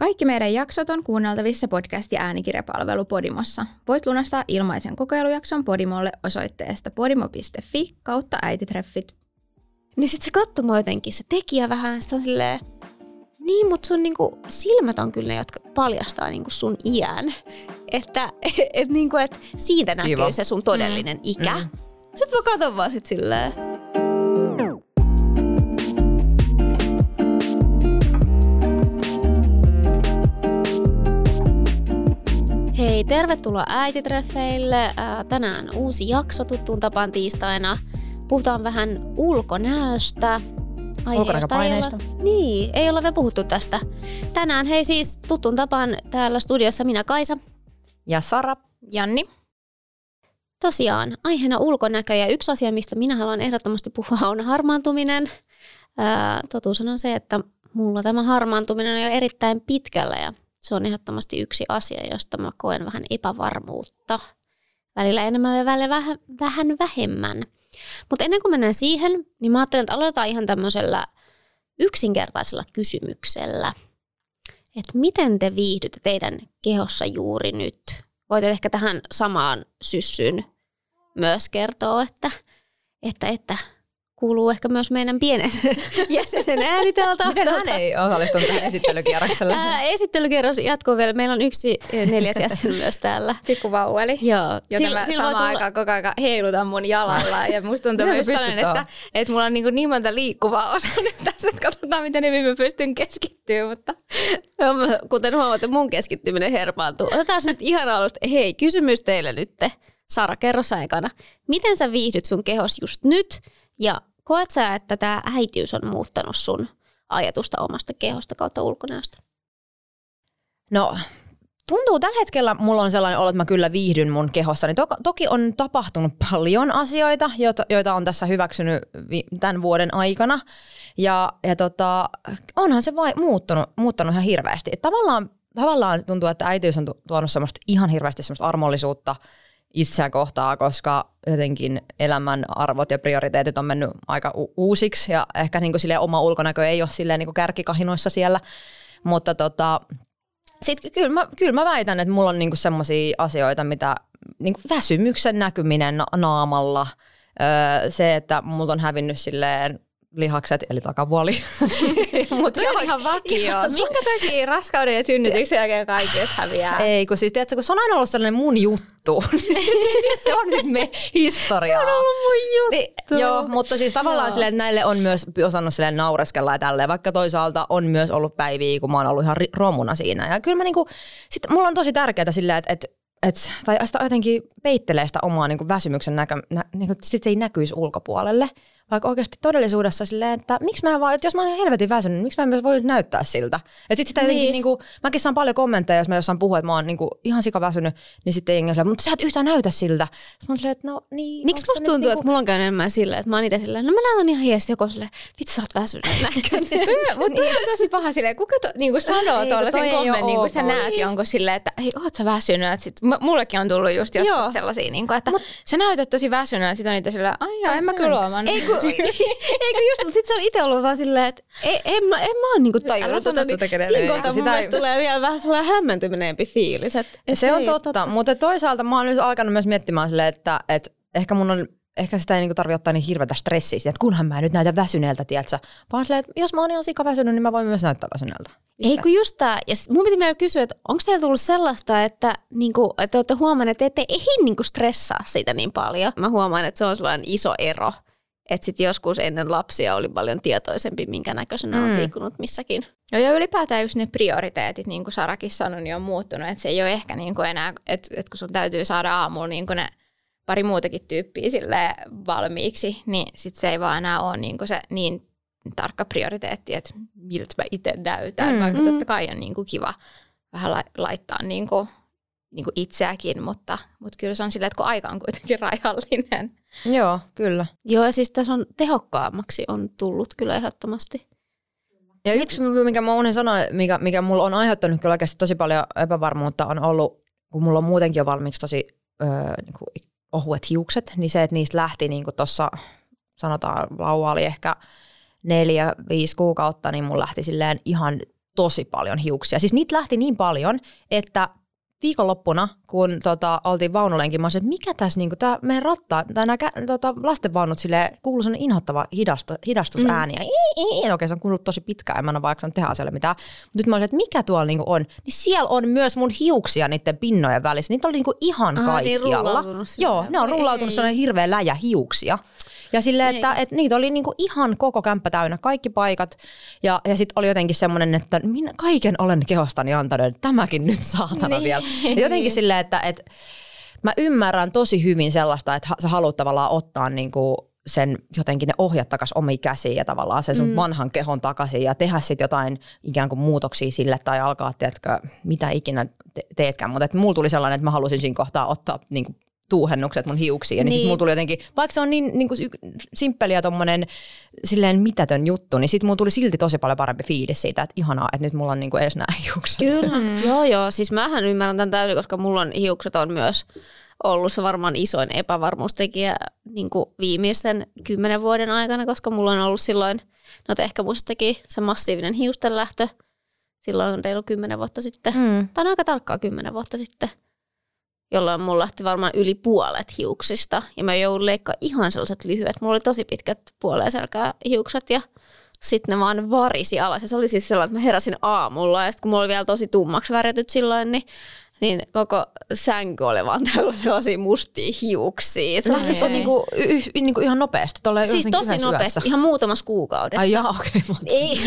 Kaikki meidän jaksot on kuunneltavissa podcast- ja äänikirjapalvelu Podimossa. Voit lunastaa ilmaisen kokeilujakson Podimolle osoitteesta podimo.fi kautta äititreffit. Niin sit se katsoi mua jotenkin, se tekijä vähän, se on silleen, niin, mutta sun niinku, silmät on kyllä ne, jotka paljastaa niinku sun iän. Että et, niinku, et siitä näkyy Kiva. se sun todellinen mm. ikä. Mm. Mm. Sitten mä katson vaan sit silleen. Hei, tervetuloa äititreffeille. Ää, Tänään uusi jakso tuttuun tapaan tiistaina. Puhutaan vähän ulkonäöstä. Ulkonäköpaineista. olla- Niin, ei olla vielä puhuttu tästä. Tänään hei siis tuttuun tapaan täällä studiossa minä Kaisa. Ja Sara, Janni. Tosiaan, aiheena ulkonäkö ja yksi asia, mistä minä haluan ehdottomasti puhua, on harmaantuminen. Totuus on se, että mulla tämä harmaantuminen on jo erittäin pitkällä ja se on ehdottomasti yksi asia, josta mä koen vähän epävarmuutta. Välillä enemmän ja välillä vähän, vähän vähemmän. Mutta ennen kuin mennään siihen, niin mä ajattelen, että aloitetaan ihan tämmöisellä yksinkertaisella kysymyksellä. Että miten te viihdytte teidän kehossa juuri nyt? Voit ehkä tähän samaan syssyyn myös kertoa, että, että, että kuuluu ehkä myös meidän pienen jäsenen ääni täältä. miten hän ei osallistunut tähän esittelykierrokselle? Ää, esittelykierros jatkuu vielä. Meillä on yksi ö, neljäs jäsen myös täällä. Pikku vauveli. Joo. Joten Sil- mä samaan tulla- aikaan koko ajan heilutan mun jalalla. Ja musta tuntuu myös sellainen, että, että mulla on niin, niin monta liikkuvaa osaa nyt tässä, että katsotaan miten hyvin mä pystyn keskittyä. Mutta Kuten huomaatte, mun keskittyminen herpaantuu. Otetaan nyt ihan alusta. Hei, kysymys teille nyt. Sara, kerro sä ekana. Miten sä viihdyt sun kehos just nyt? Ja koet sä, että tämä äitiys on muuttanut sun ajatusta omasta kehosta kautta ulkonäöstä? No, tuntuu tällä hetkellä mulla on sellainen olo, että mä kyllä viihdyn mun kehossani. To- toki on tapahtunut paljon asioita, joita, on tässä hyväksynyt tämän vuoden aikana. Ja, ja tota, onhan se vai muuttunut, muuttanut ihan hirveästi. Et tavallaan, tavallaan tuntuu, että äitiys on tu- tuonut semmoista ihan hirveästi semmoista armollisuutta itseä kohtaa, koska jotenkin elämän arvot ja prioriteetit on mennyt aika u- uusiksi ja ehkä niin kuin oma ulkonäkö ei ole silleen niin kuin kärkikahinoissa siellä. Mutta tota, sitten kyllä mä, kyllä mä väitän, että mulla on niinku semmoisia asioita, mitä niinku väsymyksen näkyminen na- naamalla, öö, se, että multa on hävinnyt silleen lihakset, eli takapuoli. Mut se on ihan vakio. Minkä takia raskauden ja synnytyksen jälkeen kaikki häviää? Ei, kun siis tiedätkö, kun se on aina ollut sellainen mun juttu. se on sitten me historiaa. Se on ollut mun juttu. Niin, joo, mutta siis tavallaan Joo. silleen, että näille on myös osannut silleen naureskella ja tälleen, vaikka toisaalta on myös ollut päiviä, kun mä oon ollut ihan romuna siinä. Ja kyllä mä niinku, sit mulla on tosi tärkeää silleen, että et, et, tai sitä jotenkin peittelee sitä omaa niinku väsymyksen näkö, nä, niinku, sit ei näkyisi ulkopuolelle. Vaikka oikeasti todellisuudessa silleen, että miksi mä vaan, että jos mä oon helvetin väsynyt, niin miksi mä en myös voi näyttää siltä. Et sit sitä jotenkin Niin. niinku, mäkin saan paljon kommentteja, jos mä jossain puhun, että mä oon niinku ihan sikaväsynyt, niin sitten jengi on mutta sä et yhtään näytä siltä. Sitten mä oon silleen, että no niin. Miksi musta tuntuu, niinku- että mulla on käynyt enemmän silleen, että mä oon itse silleen, no mä näytän ihan jees, joku silleen, vitsi sä oot väsynyt näköinen. Mutta toi on tosi paha silleen, kuka to, niinku sanoo kun tuollaisen kommentin, kun sä näet jonkun silleen, että hei, oot sä väsynyt? Sit, mullekin on tullut just joskus sellaisia, niinku, että sä näytät tosi väsynyt, sit on niitä silleen, ai en mä kyllä Ei kun, väsynyt." eikö just, mutta sit se on itse ollut vaan silleen, että en, en, mä, en mä oon niinku tajunnut tota, niin siinä kohtaa mun ei- mielestä tulee vielä vähän sellainen hämmentymineempi fiilis. Et, et Se on hei, totta, mutta toisaalta mä oon nyt alkanut myös miettimään silleen, että, että ehkä mun on ehkä sitä ei niinku tarvitse ottaa niin hirveätä stressiä, että kunhan mä en nyt näytä väsyneeltä, tiedätkö? Vaan silleen, että jos mä oon ihan sika väsynyt, niin mä voin myös näyttää väsyneeltä. Ei kun just tää. Ja mun piti vielä kysyä, että onko teillä tullut sellaista, että, niinku, että olette huomanneet, että te ette ehdi niinku stressaa siitä niin paljon. Mä huomaan, että se on sellainen iso ero. Että sit joskus ennen lapsia oli paljon tietoisempi, minkä näköisenä mm. on liikkunut missäkin. Joo, ja ylipäätään just ne prioriteetit, niin kuin Sarakin sanoi, niin on muuttunut. Että se ei ole ehkä niin kuin enää, että, että kun sun täytyy saada aamulla niin kuin ne pari muutakin tyyppiä sille valmiiksi, niin sit se ei vaan enää ole niin kuin se niin tarkka prioriteetti, että miltä mä itse näytän. Mm. Vaikka totta kai on niin kuin kiva vähän la- laittaa niin kuin, niin kuin itseäkin, mutta, mutta kyllä se on silleen, että kun aika on kuitenkin rajallinen. Joo, kyllä. Joo, ja siis tässä on tehokkaammaksi on tullut kyllä ehdottomasti. Ja yksi, mikä mä unen sanoa, mikä, mikä mulla on aiheuttanut kyllä oikeasti tosi paljon epävarmuutta, on ollut, kun mulla on muutenkin jo valmiiksi tosi öö, niin kuin ohuet hiukset, niin se, että niistä lähti niin tuossa, sanotaan, lauva oli ehkä neljä, viisi kuukautta, niin mulla lähti silleen ihan tosi paljon hiuksia. Siis niitä lähti niin paljon, että viikonloppuna, kun tota, oltiin vaunulenkin, mä olisin, että mikä tässä niinku, tää meidän rattaa, tai nämä tota, lastenvaunut sille kuuluu sellainen inhottava hidastu, hidastusääni. Mm. Okei, okay, se on kuullut tosi pitkään, en mä ole vaikka tehdä asialle mitään. Mutta nyt mä olisin, että mikä tuolla niinku on, niin siellä on myös mun hiuksia niiden pinnojen välissä. Niitä oli niinku ihan Aha, niin kaikkialla. Niin Joo, ne on rullautunut sellainen hirveä läjä hiuksia. Ja sille, niin. että, että niitä oli niinku ihan koko kämppä täynnä, kaikki paikat. Ja, ja sitten oli jotenkin semmoinen, että minä kaiken olen kehostani antanut, tämäkin nyt saatana niin. vielä. Ja jotenkin silleen, että, että mä ymmärrän tosi hyvin sellaista, että sä haluat tavallaan ottaa niinku sen jotenkin ne ohjat takaisin omiin käsiin ja tavallaan sen sun mm. vanhan kehon takaisin ja tehdä sitten jotain ikään kuin muutoksia sille tai alkaa, tiedätkö, mitä ikinä te- teetkään. Mutta mulla tuli sellainen, että mä halusin siinä kohtaa ottaa niin kuin tuuhennukset mun hiuksiin. Ja niin, niin sit mulla tuli jotenkin, vaikka se on niin, niin kuin simppeli ja tommonen silleen mitätön juttu, niin sit mulla tuli silti tosi paljon parempi fiilis siitä, että ihanaa, että nyt mulla on niin kuin edes nämä hiukset. Kyllä, mm. joo joo. Siis mähän ymmärrän tämän täysin, koska mulla on hiukset on myös ollut se varmaan isoin epävarmuustekijä niin kuin viimeisten kymmenen vuoden aikana, koska mulla on ollut silloin, no te ehkä muistakin, se massiivinen hiustenlähtö silloin reilu kymmenen vuotta sitten, mm. tai aika tarkkaa kymmenen vuotta sitten jolloin mulla lähti varmaan yli puolet hiuksista. Ja mä joudun leikkaa ihan sellaiset lyhyet. Mulla oli tosi pitkät puoleen selkää hiukset ja sitten ne vaan varisi alas. Ja se oli siis sellainen, että mä heräsin aamulla ja sitten kun mulla oli vielä tosi tummaksi värityt silloin, niin niin koko sänky oli vaan sellaisia mustia hiuksia. Se lähti tosi niinku, y, y, niinku ihan nopeasti. Siis tosi nopeasti, ihan muutamassa kuukaudessa. Ai jaa, okei. Okay, ei.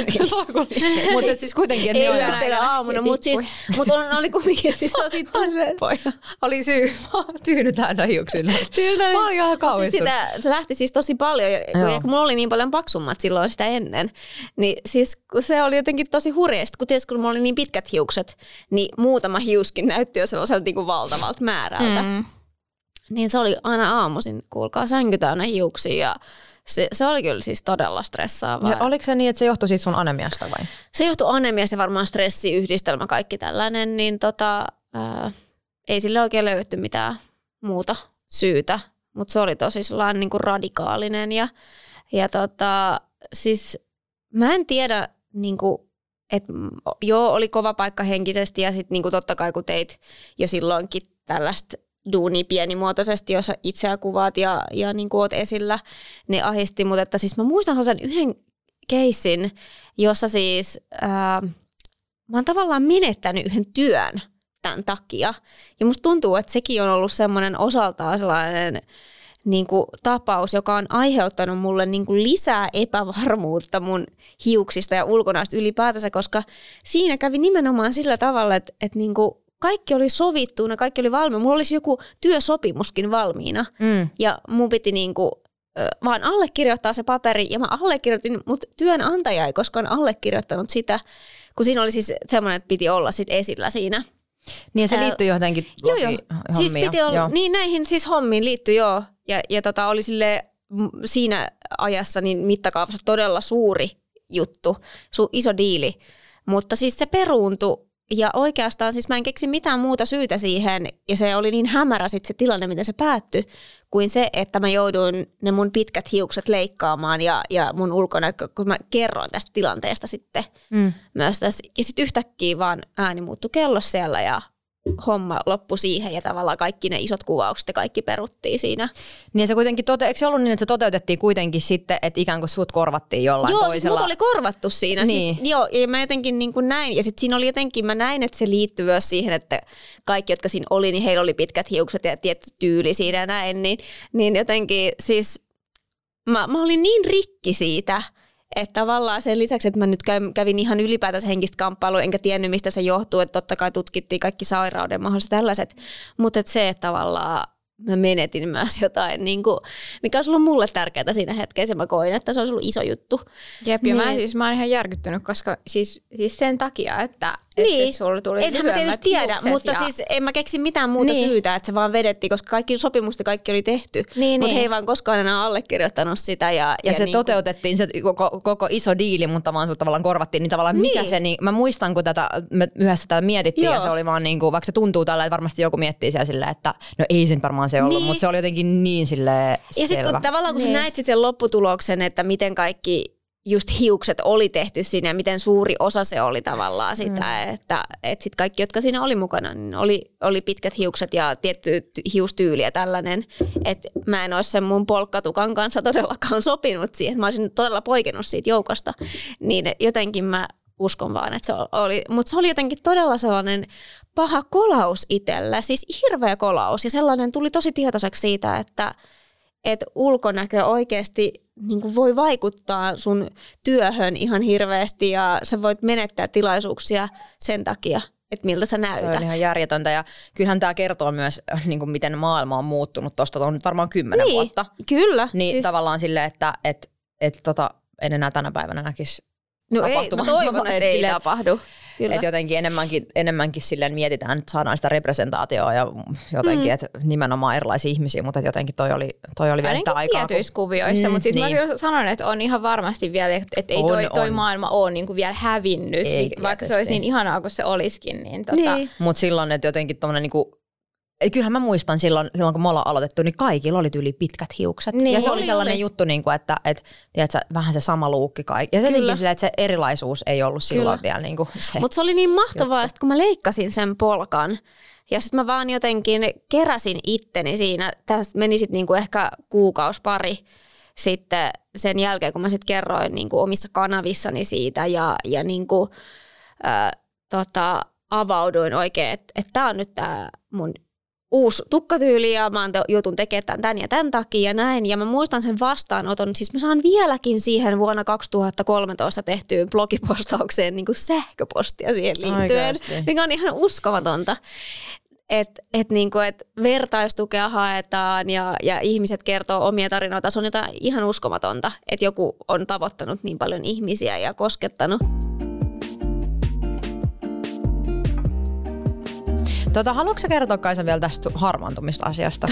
mutta siis kuitenkin, että ei yöstä eikä aamuna, mutta siis, mut on, oli kumminkin siis tosi tuppoja. oli syy, tyyny täynnä hiuksille. Tyyny Mä olin ihan siis sitä, se lähti siis tosi paljon, ja kun mulla oli niin paljon paksummat silloin sitä ennen, niin siis kun se oli jotenkin tosi hurjasta, kun tietysti kun mulla oli niin pitkät hiukset, niin muutama hiuskin näytti näytti jo sellaiselta niin kuin valtavalta määrältä. Mm. Niin se oli aina aamuisin, kuulkaa, sänky täynnä hiuksia ja se, se oli kyllä siis todella stressaavaa. Ja oliko se niin, että se johtui siitä sun anemiasta vai? Se johtui anemiasta ja varmaan stressiyhdistelmä kaikki tällainen, niin tota, ää, ei sille oikein löydetty mitään muuta syytä, mutta se oli tosi sellainen niin kuin radikaalinen ja, ja tota, siis mä en tiedä niin kuin, et, joo, oli kova paikka henkisesti ja sitten niinku totta kai kun teit jo silloinkin tällaista duuni pienimuotoisesti, jos itseä kuvaat ja, ja niin kuin oot esillä, ne ahisti. Mutta että siis mä muistan sen yhden keissin, jossa siis ää, mä oon tavallaan menettänyt yhden työn tämän takia. Ja musta tuntuu, että sekin on ollut semmoinen osaltaan sellainen niin kuin, tapaus, joka on aiheuttanut mulle niin kuin, lisää epävarmuutta mun hiuksista ja ulkonäöstä ylipäätänsä, koska siinä kävi nimenomaan sillä tavalla, että, että niin kuin, kaikki oli sovittuuna, kaikki oli valmiina. Mulla olisi joku työsopimuskin valmiina mm. ja mun piti niin kuin, vaan allekirjoittaa se paperi ja mä allekirjoitin, mutta työnantaja ei koskaan allekirjoittanut sitä, kun siinä oli siis semmoinen, että piti olla sit esillä siinä. Niin se liittyy johonkin Joo, joo. Siis piti olla, joo. Niin näihin siis hommiin liittyy joo. Ja, ja tota, oli sille siinä ajassa niin mittakaavassa todella suuri juttu, su, iso diili. Mutta siis se peruuntui ja oikeastaan siis mä en keksi mitään muuta syytä siihen, ja se oli niin hämärä sit se tilanne, miten se päättyi, kuin se, että mä jouduin ne mun pitkät hiukset leikkaamaan ja, ja mun ulkonäkö, kun mä kerroin tästä tilanteesta sitten mm. myös tässä. Ja sitten yhtäkkiä vaan ääni muuttui kellossa siellä ja homma loppui siihen ja tavallaan kaikki ne isot kuvaukset ja kaikki peruttiin siinä. Niin se kuitenkin, tote, eikö se ollut niin, että se toteutettiin kuitenkin sitten, että ikään kuin sut korvattiin jollain joo, toisella? Joo, siis oli korvattu siinä. Siis niin. Siis, joo, ja mä jotenkin niin kuin näin. Ja sitten siinä oli jotenkin, mä näin, että se liittyy myös siihen, että kaikki, jotka siinä oli, niin heillä oli pitkät hiukset ja tietty tyyli siinä ja näin. Niin, niin jotenkin siis mä, mä olin niin rikki siitä – että tavallaan sen lisäksi, että mä nyt kävin ihan ylipäätänsä henkistä kamppailua, enkä tiennyt mistä se johtuu, että totta kai tutkittiin kaikki sairauden mahdolliset tällaiset, mutta että se, että tavallaan mä menetin myös jotain, niin kuin, mikä olisi ollut mulle tärkeää siinä hetkessä. Mä koin, että se olisi ollut iso juttu. Jep, ja niin. mä, siis, mä oon ihan järkyttynyt, koska siis, siis sen takia, että niin. et sulla tuli Enhän mä tietysti tiedä, mutta ja... siis en mä keksi mitään muuta niin. syytä, että se vaan vedettiin, koska kaikki sopimukset kaikki oli tehty, niin, mutta niin. he ei vaan koskaan enää allekirjoittanut sitä. Ja, ja, ja se niin toteutettiin, se koko, koko iso diili, mutta vaan tavallaan korvattiin, niin tavallaan niin. mikä se, niin mä muistan, kun tätä, me yhdessä tätä mietittiin Joo. ja se oli vaan niin kuin, vaikka se tuntuu tällä, että varmasti joku miettii siellä silleen, että no ei sen varmaan se ollut, niin. mutta se oli jotenkin niin sille Ja sitten kun tavallaan kun niin. sä näit sen lopputuloksen, että miten kaikki just hiukset oli tehty siinä ja miten suuri osa se oli tavallaan sitä, mm. että, että sit kaikki, jotka siinä oli mukana, niin oli, oli pitkät hiukset ja tietty hiustyyli ja tällainen, että mä en olisi sen mun polkkatukan kanssa todellakaan sopinut siihen, mä olisin todella poikennut siitä joukosta, niin jotenkin mä uskon vaan, että se oli, mutta se oli jotenkin todella sellainen paha kolaus itselle, siis hirveä kolaus ja sellainen tuli tosi tietoiseksi siitä, että, että ulkonäkö oikeasti niin kuin voi vaikuttaa sun työhön ihan hirveästi ja sä voit menettää tilaisuuksia sen takia, että miltä sä näytät. Toi on ihan järjetöntä ja kyllähän tämä kertoo myös, niin kuin miten maailma on muuttunut tuosta on nyt varmaan kymmenen niin, vuotta. Kyllä. Niin siis... tavallaan silleen, että et, et, tota, en enää tänä päivänä näkisi No ei, mä toivon, että ei silleen, tapahdu. Kyllä. Et jotenkin enemmänkin, enemmänkin silleen mietitään, että saadaan sitä representaatioa ja jotenkin, mm. että nimenomaan erilaisia ihmisiä, mutta jotenkin toi oli, toi oli vielä sitä aikaa. Tietyissä kun... kuvioissa, mm, mutta sitten niin. mä kyllä sanon, että on ihan varmasti vielä, että, ei on, toi, toi on. maailma ole niin kuin vielä hävinnyt, ei, vaikka se olisi niin ihanaa kuin se olisikin. Niin, tota... niin. Mutta silloin, että jotenkin tuommoinen niin Kyllähän mä muistan silloin, silloin kun me ollaan aloitettu, niin kaikilla oli yli pitkät hiukset. Niin, ja se oli, oli sellainen oli. juttu, niin kuin, että, että tiedätkö, vähän se sama luukki kaikki. Ja se Kyllä. Sille, että se erilaisuus ei ollut silloin Kyllä. vielä niin kuin se Mutta se oli niin mahtavaa, että kun mä leikkasin sen polkan, ja sitten mä vaan jotenkin keräsin itteni siinä. Tästä meni sitten niinku ehkä kuukaus pari sitten sen jälkeen, kun mä sitten kerroin niinku omissa kanavissani siitä ja, ja niinku, äh, tota, avauduin oikein, että et tämä on nyt tämä mun uusi tukkatyyli ja mä jutun tekemään tämän, tämän ja tämän takia ja näin. Ja mä muistan sen vastaanoton, siis mä saan vieläkin siihen vuonna 2013 tehtyyn blogipostaukseen niin kuin sähköpostia siihen liittyen, Oikeasti. mikä on ihan uskomatonta. Että et niinku, et vertaistukea haetaan ja, ja ihmiset kertoo omia tarinoita. Se on jotain ihan uskomatonta, että joku on tavoittanut niin paljon ihmisiä ja koskettanut. Tota, haluatko kertoa Kaisa vielä tästä harmaantumista asiasta?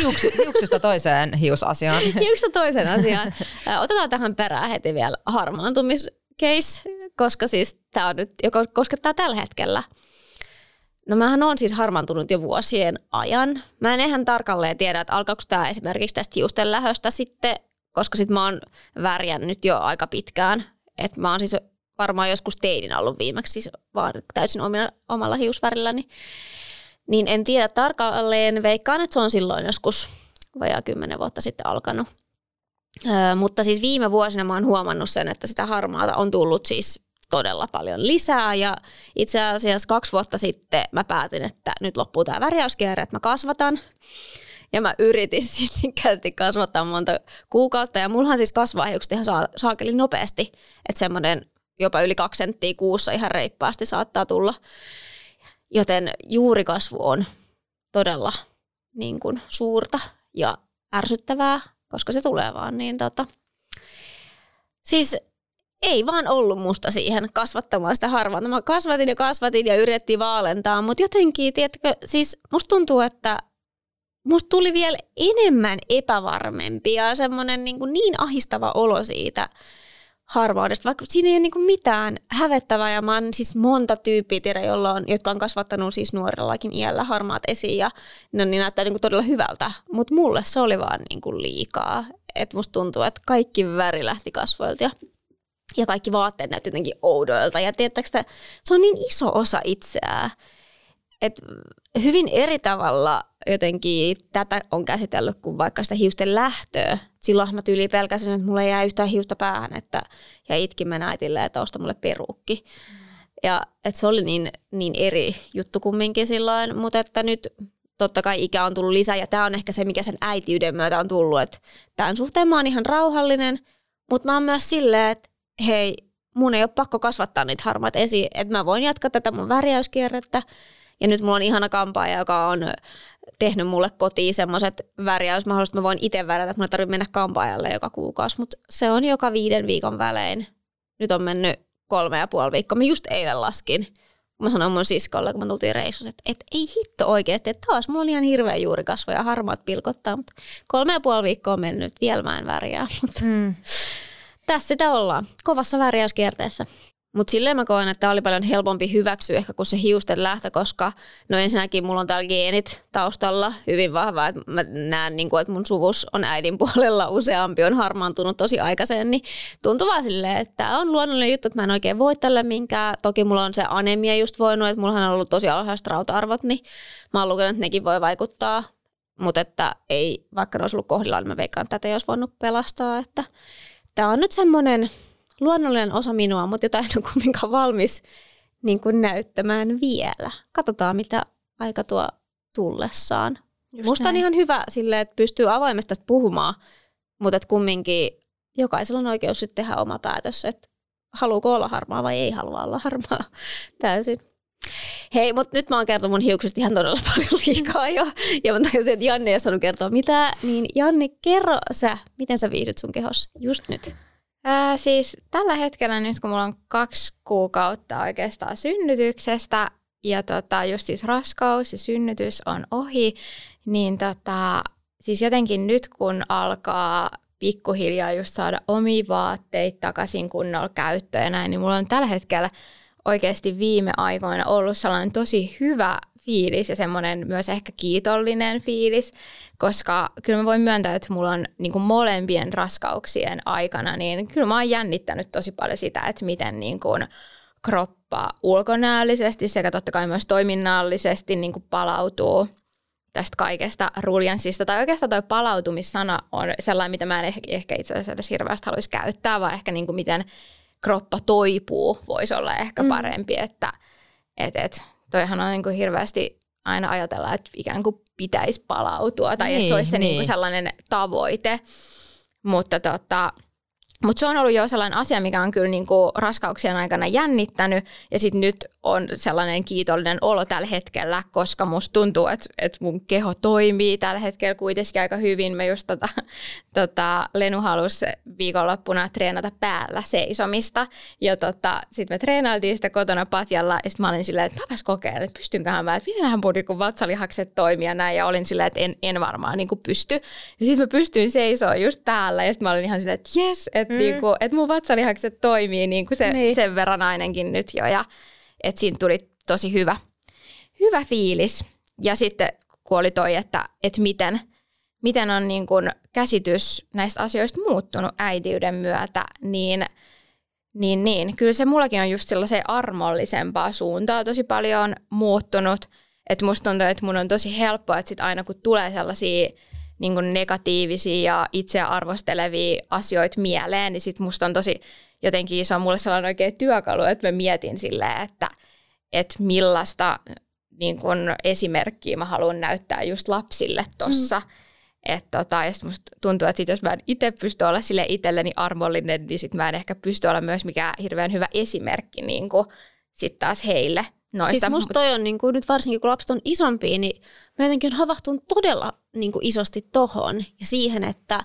Hiuks, hiuksista toiseen hiusasiaan. hiuksista toiseen asiaan. Otetaan tähän perään heti vielä harmaantumiscase, koska siis tämä on nyt, joka koskettaa tällä hetkellä. No mähän on siis harmaantunut jo vuosien ajan. Mä en ihan tarkalleen tiedä, että alkaako tämä esimerkiksi tästä hiusten lähöstä sitten, koska sit mä oon värjännyt jo aika pitkään. Että mä oon siis varmaan joskus teinin ollut viimeksi, siis vaan täysin omilla, omalla hiusvärilläni. Niin en tiedä tarkalleen, veikkaan, että se on silloin joskus vajaa kymmenen vuotta sitten alkanut. Öö, mutta siis viime vuosina mä oon huomannut sen, että sitä harmaata on tullut siis todella paljon lisää ja itse asiassa kaksi vuotta sitten mä päätin, että nyt loppuu tämä värjäyskierre, että mä kasvatan. Ja mä yritin käytti kasvattaa monta kuukautta ja mullahan siis kasvaa hiukset ihan saakeli nopeasti, että semmoinen jopa yli kaksi senttiä kuussa ihan reippaasti saattaa tulla. Joten juurikasvu on todella niin kuin, suurta ja ärsyttävää, koska se tulee vaan. Niin tota. Siis ei vaan ollut musta siihen kasvattamaan sitä harvaa. Mä kasvatin ja kasvatin ja yritettiin vaalentaa, mutta jotenkin, tiedätkö, siis musta tuntuu, että musta tuli vielä enemmän epävarmempi ja semmoinen niin, niin ahistava olo siitä, harvaudesta, vaikka siinä ei ole niinku mitään hävettävää ja mä oon siis monta tyyppiä tiedä, jolla on, jotka on kasvattanut siis nuorellakin iällä harmaat esiin ja ne niin näyttää niinku todella hyvältä, mutta mulle se oli vaan niinku liikaa. Et musta tuntuu, että kaikki väri lähti kasvoilta ja, ja kaikki vaatteet näytti jotenkin oudoilta ja tiedättekö se on niin iso osa itseään, että hyvin eri tavalla jotenkin tätä on käsitellyt kuin vaikka sitä hiusten lähtöä. Silloin mä tyyliin pelkäsin, että mulla ei jää yhtään hiusta päähän että, ja itkin äitille, että osta mulle peruukki. Ja että se oli niin, niin eri juttu kumminkin silloin, mutta että nyt totta kai ikä on tullut lisää ja tämä on ehkä se, mikä sen äitiyden myötä on tullut, että tämän suhteen mä oon ihan rauhallinen, mutta mä oon myös silleen, että hei, mun ei ole pakko kasvattaa niitä harmaat esiin, että mä voin jatkaa tätä mun värjäyskierrettä ja nyt mulla on ihana kampaaja, joka on tehnyt mulle kotiin semmoiset värjäysmahdollisuudet, mä voin itse värjätä, että mun ei tarvitse mennä kampaajalle joka kuukausi, mutta se on joka viiden viikon välein. Nyt on mennyt kolme ja puoli viikkoa. Mä just eilen laskin. Mä sanoin mun siskolle, kun mä tultiin reissussa, että, että ei hitto oikeasti, että taas mulla on ihan hirveä juurikasvo ja harmaat pilkottaa, mutta kolme ja puoli viikkoa on mennyt, vielä mä en värjää, mutta mm. tässä sitä ollaan, kovassa värjäyskierteessä. Mutta silleen mä koen, että tämä oli paljon helpompi hyväksyä ehkä kuin se hiusten lähtö, koska no ensinnäkin mulla on täällä geenit taustalla hyvin vahva, että mä näen, niin kuin, että mun suvus on äidin puolella useampi, on harmaantunut tosi aikaisin, niin tuntuu vaan silleen, että tämä on luonnollinen juttu, että mä en oikein voi tälle minkään. Toki mulla on se anemia just voinut, että mulla on ollut tosi alhaiset rauta-arvot, niin mä oon lukenut, että nekin voi vaikuttaa, mutta että ei, vaikka ne olisi ollut kohdillaan, niin mä veikkaan, että tätä ei olisi voinut pelastaa, että tämä on nyt semmoinen luonnollinen osa minua, mutta jota en ole kumminkaan valmis niin kuin näyttämään vielä. Katsotaan, mitä aika tuo tullessaan. Just Musta näin. on ihan hyvä sille, että pystyy avoimesta tästä puhumaan, mutta että kumminkin jokaisella on oikeus sitten tehdä oma päätös, että haluuko olla harmaa vai ei halua olla harmaa täysin. Hei, mutta nyt mä oon kertonut mun hiuksista ihan todella paljon liikaa jo. Ja mä tajusin, että Janne ei saanut kertoa mitä. Niin Janne, kerro sä, miten sä viihdyt sun kehossa just nyt? Ää, siis tällä hetkellä nyt, kun mulla on kaksi kuukautta oikeastaan synnytyksestä ja tota, just siis raskaus ja synnytys on ohi, niin tota, siis jotenkin nyt kun alkaa pikkuhiljaa just saada omia vaatteita takaisin kunnolla käyttöön ja näin, niin mulla on tällä hetkellä oikeasti viime aikoina ollut sellainen tosi hyvä fiilis ja semmoinen myös ehkä kiitollinen fiilis, koska kyllä mä voin myöntää, että mulla on niin kuin molempien raskauksien aikana, niin kyllä mä oon jännittänyt tosi paljon sitä, että miten niin kuin kroppa ulkonäöllisesti sekä totta kai myös toiminnallisesti niin kuin palautuu tästä kaikesta ruljanssista. Tai oikeastaan tuo palautumissana on sellainen, mitä mä en ehkä itse asiassa edes hirveästi haluaisi käyttää, vaan ehkä niin kuin miten kroppa toipuu voisi olla ehkä mm. parempi, että et, et, toihan on niin kuin hirveästi aina ajatella, että ikään kuin pitäisi palautua tai niin, että se olisi se niin. Niin kuin sellainen tavoite. Mutta tota, mutta se on ollut jo sellainen asia, mikä on kyllä niinku raskauksien aikana jännittänyt ja sitten nyt on sellainen kiitollinen olo tällä hetkellä, koska musta tuntuu, että, että mun keho toimii tällä hetkellä kuitenkin aika hyvin. Me just tota, tota, Lenu halusi viikonloppuna treenata päällä seisomista ja tota, sitten me treenailtiin sitä kotona patjalla ja sitten mä olin silleen, että mäpäs kokeilen, että pystynköhän mä, että mitenhän mun niin vatsalihakset toimia näin ja olin silleen, että en, en varmaan niin pysty. Ja sitten mä pystyin seisoa just täällä ja sitten mä olin ihan silleen, että jes, että mm. niinku, et mun vatsalihakset toimii niinku se, niin. sen verran ainakin nyt jo ja että siinä tuli tosi hyvä, hyvä fiilis. Ja sitten kun oli toi, että, että miten, miten on niin kuin käsitys näistä asioista muuttunut äitiyden myötä, niin, niin, niin kyllä se mullakin on just sellaiseen armollisempaa suuntaa tosi paljon muuttunut. Että musta tuntuu, että mun on tosi helppoa, että sit aina kun tulee sellaisia niin kuin negatiivisia ja itseä arvostelevia asioita mieleen, niin sit musta on tosi jotenkin se on mulle sellainen oikein työkalu, että mä mietin silleen, että, että millaista niin kun esimerkkiä mä haluan näyttää just lapsille tuossa. Mm. Että tota, ja musta tuntuu, että sit jos mä en itse pysty olla sille itselleni armollinen, niin sit mä en ehkä pysty olla myös mikään hirveän hyvä esimerkki niin sit taas heille noissa. Siis musta toi on niin kuin, nyt varsinkin kun lapset on isompia, niin mä jotenkin havahtun todella niin kuin isosti tohon ja siihen, että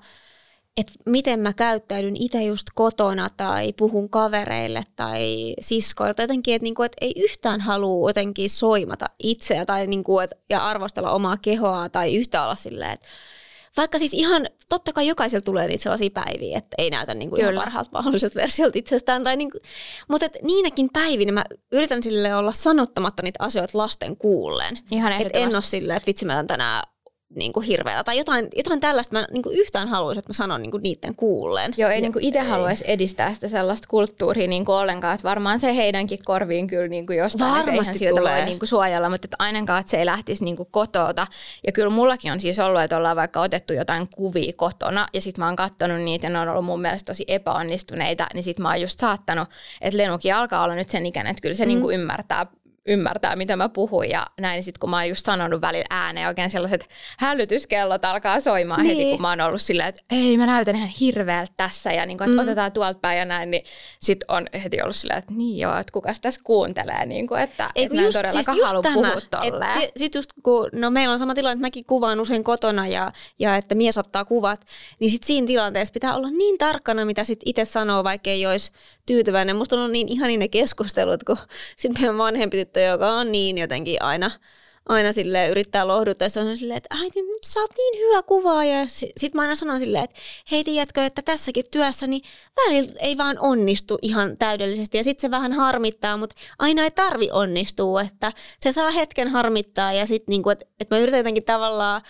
että miten mä käyttäydyn itse just kotona tai puhun kavereille tai siskoilta jotenkin, että niinku, et ei yhtään halua jotenkin soimata itseä tai niinku, et, ja arvostella omaa kehoa tai yhtä olla silleen, että vaikka siis ihan, totta kai jokaisella tulee niitä sellaisia päiviä, että ei näytä niin kuin ihan parhaalta mahdolliselta versiolta itsestään. Tai niin kuin, mutta et niinäkin päivinä mä yritän sille olla sanottamatta niitä asioita lasten kuullen. Ihan että en ole silleen, että vitsi mä tänään niin kuin hirveätä tai jotain, jotain tällaista mä niin kuin yhtään haluaisin, että mä sanon niin kuin niiden kuulleen. Joo, ei niin kuin itse haluaisi edistää sitä sellaista kulttuuria niin kuin ollenkaan, että varmaan se heidänkin korviin kyllä niin kuin jostain Varmasti siltä voi niin kuin suojella, mutta että ainakaan että se ei lähtisi niin kuin kotota. Ja kyllä mullakin on siis ollut, että ollaan vaikka otettu jotain kuvia kotona ja sitten mä oon katsonut niitä ja ne on ollut mun mielestä tosi epäonnistuneita, niin sitten mä oon just saattanut, että Lenukin alkaa olla nyt sen ikäinen, että kyllä se mm. niin kuin ymmärtää ymmärtää, mitä mä puhun ja näin. Niin sitten kun mä oon just sanonut välillä ääneen, oikein sellaiset hälytyskellot alkaa soimaan niin. heti, kun mä oon ollut silleen, että ei mä näytän ihan hirveältä tässä ja niin kuin, että mm. otetaan tuolta päin ja näin, niin sitten on heti ollut silleen, että niin joo, että kukas tässä kuuntelee, niin kuin, että, ei, että mä en todellakaan siis halua puhua tolleen. Sitten just kun, no meillä on sama tilanne, että mäkin kuvaan usein kotona ja, ja että mies ottaa kuvat, niin sitten siinä tilanteessa pitää olla niin tarkkana, mitä sitten itse sanoo, vaikka ei olisi tyytyväinen. Musta on ollut niin ihani ne keskustelut, kun sitten meidän vanhempi tyttö, joka on niin jotenkin aina, aina sille yrittää lohduttaa. Ja se on silleen, että äiti, sä oot niin hyvä kuvaaja. Ja sitten mä aina sanon silleen, että hei tiedätkö, että tässäkin työssä niin välillä ei vaan onnistu ihan täydellisesti. Ja sitten se vähän harmittaa, mutta aina ei tarvi onnistua. Että se saa hetken harmittaa ja sitten niinku, että et mä yritän jotenkin tavallaan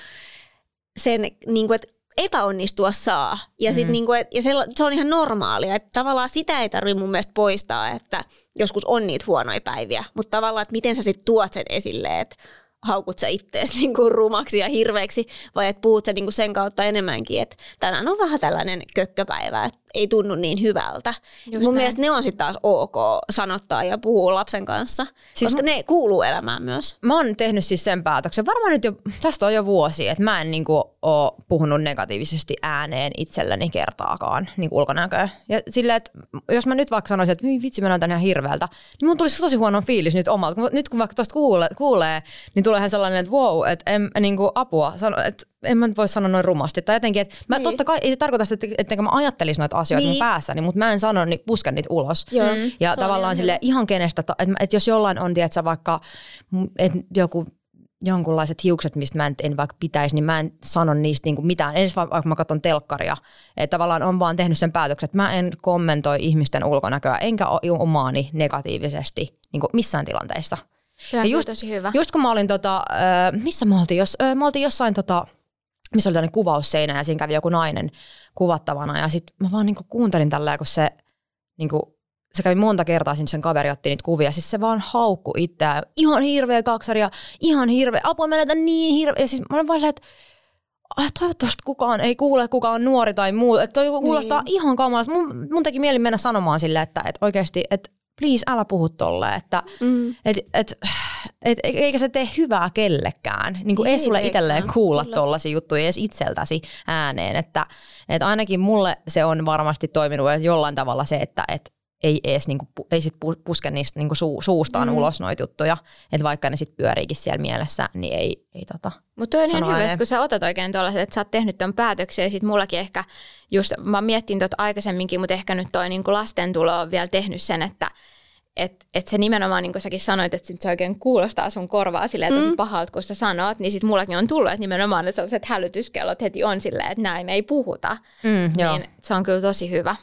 sen, niinku, että epäonnistua saa. Ja, sit mm. niinku, et, ja se, se on ihan normaalia. Että tavallaan sitä ei tarvitse mun mielestä poistaa, että joskus on niitä huonoja päiviä. Mutta tavallaan, että miten sä sitten tuot sen esille, että haukut sä ittees niinku rumaksi ja hirveäksi, vai että puhut sä niinku sen kautta enemmänkin, että tänään on vähän tällainen kökköpäivä, että ei tunnu niin hyvältä. Just Mun näin. mielestä ne on sitten taas ok sanottaa ja puhua lapsen kanssa, siis koska m- ne kuuluu elämään myös. Mä oon tehnyt siis sen päätöksen, varmaan nyt jo, tästä on jo vuosi, että mä en niinku ole puhunut negatiivisesti ääneen itselleni kertaakaan niinku ulkonäköä. Ja silleen, että jos mä nyt vaikka sanoisin, että vitsi mä näytän ihan hirveältä, niin mun tulisi tosi huono fiilis nyt omalta. Nyt kun vaikka tosta kuulee, kuulee niin tulee sellainen, että wow, että en, niinku apua, sano, että en mä nyt voi sanoa noin rumasti. Tai jotenkin, että mä niin. totta kai ei se tarkoita sitä, että, että mä ajattelisin noita asioita niin. mun päässäni, mutta mä en sano, niin pusken niitä ulos. Joo. Mm. Ja se tavallaan sille ihan kenestä, että, että jos jollain on, tiedätkö, vaikka että joku jonkunlaiset hiukset, mistä mä en, en vaikka pitäisi, niin mä en sano niistä niinku mitään. Ensin vaikka mä katson telkkaria. Että tavallaan on vaan tehnyt sen päätöksen, että mä en kommentoi ihmisten ulkonäköä, enkä omaani negatiivisesti niinku missään tilanteissa. ja just, tosi hyvä. Just kun mä olin, tota, missä me oltiin, jos, me oltiin jossain tota, missä oli tällainen kuvausseinä ja siinä kävi joku nainen kuvattavana. Ja sitten mä vaan niinku kuuntelin tällä, kun se, niinku, se kävi monta kertaa sinne sen kaveri otti niitä kuvia. Siis se vaan haukku itseään. Ihan hirveä kaksari ja ihan hirveä. Apua menetä niin hirveä. Ja siis mä olin vaan että ah, toivottavasti kukaan ei kuule, kuka on nuori tai muu. Että toi kuulostaa niin. ihan kamalasta. Mun, mun teki mieli mennä sanomaan silleen, että, että oikeasti, että please älä puhu tolleen, että mm. et, et, et, eikä se tee hyvää kellekään. Niin kuin ei, ei sulle itselleen kuulla tollaisia juttuja edes itseltäsi ääneen, että et ainakin mulle se on varmasti toiminut jollain tavalla se, että et, ei edes niinku, ei sit puske niistä niinku su, suustaan mm. ulos noita juttuja, että vaikka ne sitten pyöriikin siellä mielessä, niin ei, ei tota Mutta on ihan hyvä, kun sä otat oikein tuollaiset, että sä oot tehnyt ton päätöksen ja sitten mullakin ehkä, just mä miettin tuota aikaisemminkin, mutta ehkä nyt toi niinku lasten tulo on vielä tehnyt sen, että että et se nimenomaan, niin kuin säkin sanoit, että se oikein kuulostaa sun korvaa silleen tosi mm. pahalta, kun sä sanot, niin sitten mullakin on tullut, että nimenomaan ne sellaiset hälytyskellot heti on silleen, että näin ei puhuta. Mm, niin se on kyllä tosi hyvä.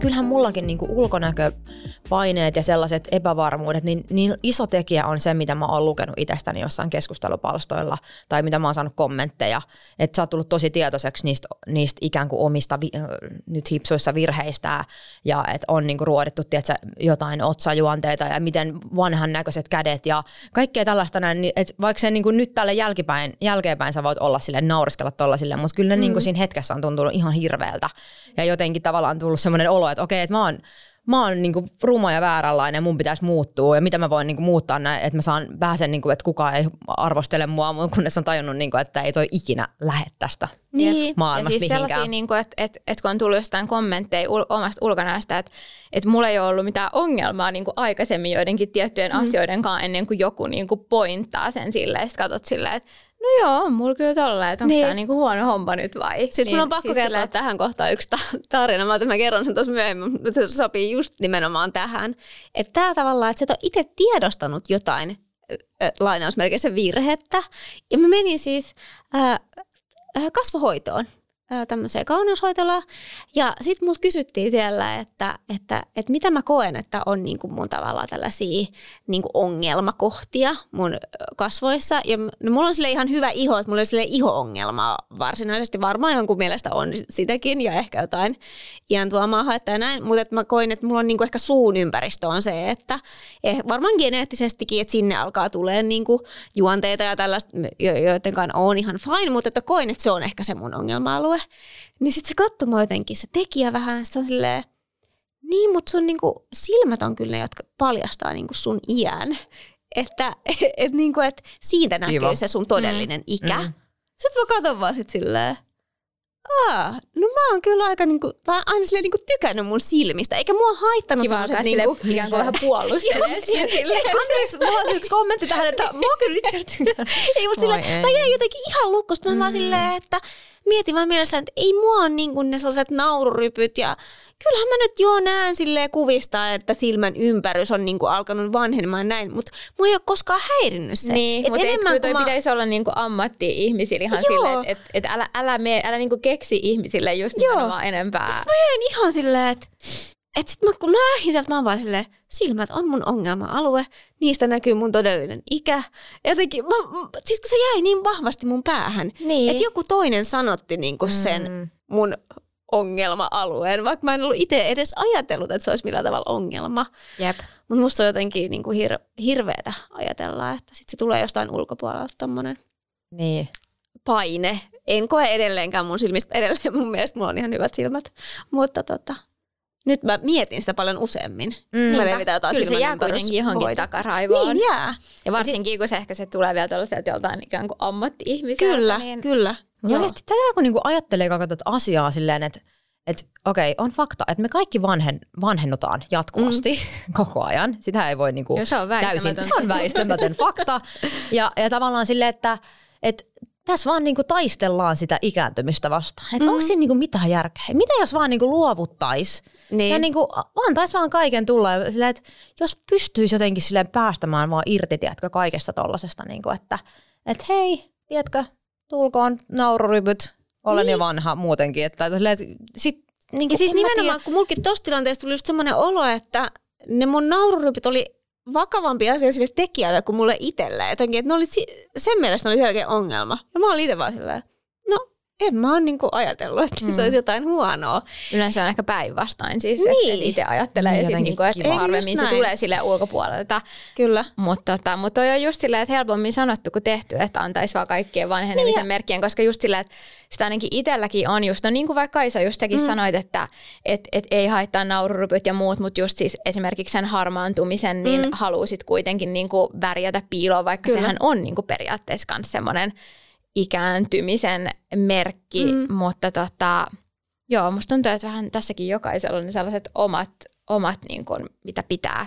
Kyllähän mullakin niinku ulkonäkö paineet ja sellaiset epävarmuudet, niin, niin iso tekijä on se, mitä mä oon lukenut itsestäni jossain keskustelupalstoilla tai mitä mä oon saanut kommentteja. Että sä oot tullut tosi tietoiseksi niistä, niistä ikään kuin omista vi, nyt hipsuissa virheistä ja että on niinku ruodittu tiedätkö, jotain otsajuonteita ja miten vanhan näköiset kädet ja kaikkea tällaista näin. Niin, että vaikka se niinku nyt tälle jälkipäin, jälkeenpäin sä voit olla sille nauriskella tuolla sille, mutta kyllä ne mm. niinku siinä hetkessä on tuntunut ihan hirveältä ja jotenkin tavallaan tullut semmoinen olo, että okei, että mä oon mä oon niinku ruma ja vääränlainen, mun pitäisi muuttua ja mitä mä voin niinku muuttaa näin, että mä saan pääsen, niinku, että kukaan ei arvostele mua, kunnes on tajunnut, niinku, että ei toi ikinä lähde tästä niin. maailmasta ja siis mihinkään. sellaisia, niinku, että et, et kun on tullut jostain kommentteja ul- omasta ulkonäöstä, että et mulla ei ole ollut mitään ongelmaa niinku aikaisemmin joidenkin tiettyjen mm. asioiden kanssa ennen kuin joku niinku pointtaa sen silleen, että katsot silleen, että no joo, mulla kyllä tolla, että onko niin. tämä niinku huono homma nyt vai? Siis niin, mulla on pakko siis kertoa että... tähän kohtaan yksi tarina, mä, mä kerron sen tuossa myöhemmin, mutta se sopii just nimenomaan tähän. Että tämä tavallaan, että sä et ole itse tiedostanut jotain lainausmerkeissä virhettä. Ja mä menin siis äh, kasvohoitoon tämmöiseen kauneushoitolaan. Ja sitten multa kysyttiin siellä, että, että, että mitä mä koen, että on niinku mun tavallaan tällaisia niinku ongelmakohtia mun kasvoissa. Ja no, mulla on sille ihan hyvä iho, että mulla on sille iho-ongelmaa varsinaisesti. Varmaan jonkun mielestä on sitäkin ja ehkä jotain iän tuomaa haittaa ja näin. Mutta mä koin, että mulla on niinku ehkä suun ympäristö on se, että eh, varmaan geneettisestikin, että sinne alkaa tulee niinku juonteita ja tällaista, joiden kanssa on ihan fine, mutta että koin, että se on ehkä se mun ongelma-alue. Niin sitten se katsoi mua jotenkin, se tekijä vähän, se on silleen, niin, mutta sun niinku silmät on kyllä ne, jotka paljastaa niinku sun iän. Että et, niinku, et siitä näkyy Kiva. se sun todellinen mm. ikä. Mm. Sitten mä katson vaan sit silleen, Aa, no mä oon kyllä aika niinku, tai aina silleen niinku tykännyt mun silmistä, eikä mua haittanut Kiva semmoiset niinku... Kiva ikään kuin vähän puolustelee silleen. Anteeksi, mulla on yksi kommentti tähän, että mä oon kyllä itse Ei, mutta silleen, mä jäin jotenkin ihan lukkosta, mä mm. vaan silleen, että mietin vaan mielessä, että ei mua ole niin kuin ne sellaiset naururypyt ja kyllähän mä nyt jo näen silleen kuvista, että silmän ympärys on niin kuin alkanut vanhenemaan näin, mutta mua ei ole koskaan häirinnyt se. Niin, Et mutta enemmän toi kuin mä- pitäisi olla niinku ammatti-ihmisillä ihan Joo. silleen, että et, et älä, älä, mene, älä niinku keksi ihmisille just Joo. enempää. Siis mä jäin ihan silleen, että et sit mä, kun lähdin sieltä, mä oon vaan silleen, silmät on mun ongelma-alue, niistä näkyy mun todellinen ikä. Jotenkin, mä, mä- siis kun se jäi niin vahvasti mun päähän, Niin. että joku toinen sanotti niinku sen Mm. mun ongelma-alueen, vaikka mä en ollut itse edes ajatellut, että se olisi millään tavalla ongelma. Jep. Mutta musta on jotenkin niinku hir- hirveetä ajatella, että sit se tulee jostain ulkopuolelta tommonen Niin. paine. En koe edelleenkään mun silmistä, edelleen mun mielestä mulla on ihan hyvät silmät, mutta tota, nyt mä mietin sitä paljon useammin. Mm. Mä levitän jotain Kyllä se jää kuitenkin johonkin ympärysvoidetta. takaraivoon. Niin jää. Ja varsinkin, kun se ehkä se tulee vielä tuollaiselta joltain ikään kuin ammatti-ihmiseltä. Kyllä, niin... kyllä. Mutta Joo. oikeasti tätä kun niinku ajattelee koko tätä asiaa silleen, että et, okei, on fakta, että me kaikki vanhen, vanhennutaan jatkuvasti mm. koko ajan. Sitä ei voi niinku Joo, se on täysin, se on väistämätön fakta. Ja, ja tavallaan silleen, että et, tässä vaan niinku taistellaan sitä ikääntymistä vastaan. Että mm. onko siinä niinku mitään järkeä? Mitä jos vaan niinku luovuttais Niin. ja niinku antais vaan kaiken tulla. Silleen, että jos pystyisi jotenkin silleen päästämään vaan irti, tiedätkö, kaikesta tollasesta, niinku, että et hei, tiedätkö, tulkoon naururypyt, olen niin. jo vanha muutenkin. Että, silleen, että sit, niinku, Ja siis nimenomaan, kun mulkin tossa tilanteessa tuli just semmoinen olo, että ne mun naururypit oli vakavampi asia sille tekijälle kuin mulle itselle. Jotenkin, että ne oli, sen mielestä ne oli selkeä ongelma. Ja mä olin itse vaan silleen, en mä oon niinku ajatellut, että mm. se olisi jotain huonoa. Yleensä on ehkä päinvastoin siis, Niin. että itse ajattelee Niin, sit jotenkin niinku, että harvemmin se tulee sille ulkopuolelta. Kyllä. Mutta tota, mut toi on just silleen, että helpommin sanottu kuin tehty, että antaisi vaan kaikkien vanhenemisen Niin. merkkien, koska just silleen, että sitä ainakin itselläkin on just, no niin kuin vaikka Kaisa just säkin mm. sanoit, että et, et ei haittaa naururupyt ja muut, mutta just siis esimerkiksi sen harmaantumisen, niin Mm. halusit kuitenkin niin kuin värjätä piiloon, vaikka Kyllä. sehän on niin kuin periaatteessa myös semmoinen ikääntymisen merkki, Mm. mutta tota, joo, musta tuntuu, että vähän tässäkin jokaisella on ne sellaiset omat, omat niin kuin, mitä pitää,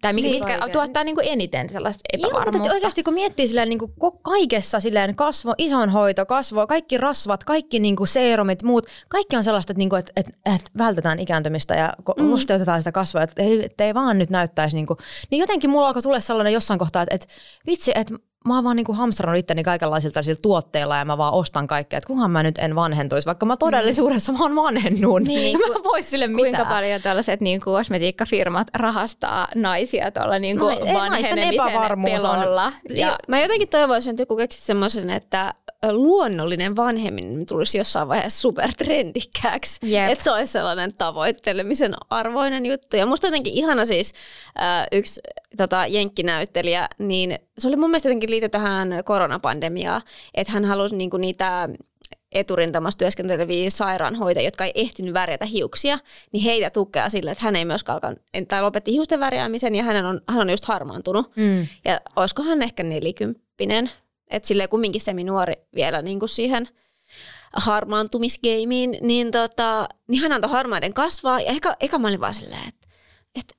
tai mitkä, Niin, mitkä oikein. tuottaa niin kuin eniten sellaista Joo, mutta epävarmuutta. oikeasti kun miettii silleen, niin kuin kaikessa silleen kasvo, isonhoito, kasvo, kaikki rasvat, kaikki niin kuin seerumit, muut, kaikki on sellaista, että, niin kuin, että, että, että vältetään ikääntymistä ja Mm. kosteutetaan sitä kasvoa, että ei, että ei vaan nyt näyttäisi. Niin, kuin, niin jotenkin mulla alkoi tulla sellainen jossain kohtaa, että, että vitsi, että mä oon vaan niin kuin hamstrannut itteni kaikenlaisilla tällaisilla tuotteilla ja mä vaan ostan kaikkea, että kunhan mä nyt en vanhentuisi, vaikka mä todellisuudessa mm. vaan vanhennun. Niin, Niin, ku- mä vois sille Kuinka mitään. paljon tällaiset niin kuin kosmetiikkafirmat rahastaa naisia tuolla niin No, kuin naisten vanhenemisen epävarmuus on- pelolla. Ja mä jotenkin toivoisin, että joku keksisi semmoisen, että luonnollinen vanhemmin tulisi jossain vaiheessa supertrendikkääksi. Jep. Että se olisi sellainen tavoittelemisen arvoinen juttu. Ja musta jotenkin ihana siis äh, yksi tota, jenkkinäyttelijä, niin se oli mun mielestä jotenkin liity tähän koronapandemiaan, että hän halusi niinku niitä eturintamassa työskenteleviä sairaanhoitajia, jotka ei ehtinyt värjätä hiuksia, niin heitä tukea sille, että hän ei myöskään alkanut, tai lopetti hiusten värjäämisen ja hän on, hän on just harmaantunut. Mm. Ja olisiko hän ehkä nelikymppinen, että silleen kumminkin semi-nuori vielä niin kuin siihen harmaantumisgeimiin, niin, tota, niin hän antoi harmaiden kasvaa. Ja eka, eka mä olin vaan silleen, että, että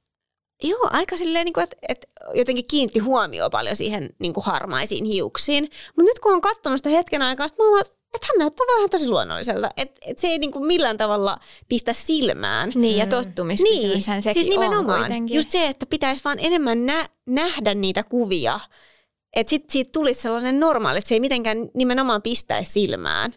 joo, aika silleen, niin kuin, että, että jotenkin kiinnitti huomioon paljon siihen niin kuin harmaisiin hiuksiin. Mutta nyt kun on katsonut sitä hetken aikaa, mä oon että hän näyttää vähän tosi luonnolliselta. Että, että se ei niin kuin millään tavalla pistä silmään. Niin, ja tottumiskysymyshän sekin siis nimenomaan. on kuitenkin. Just se, että pitäisi vaan enemmän nä- nähdä niitä kuvia. Että sit siitä tulisi sellainen normaali, että se ei mitenkään nimenomaan pistäisi silmään.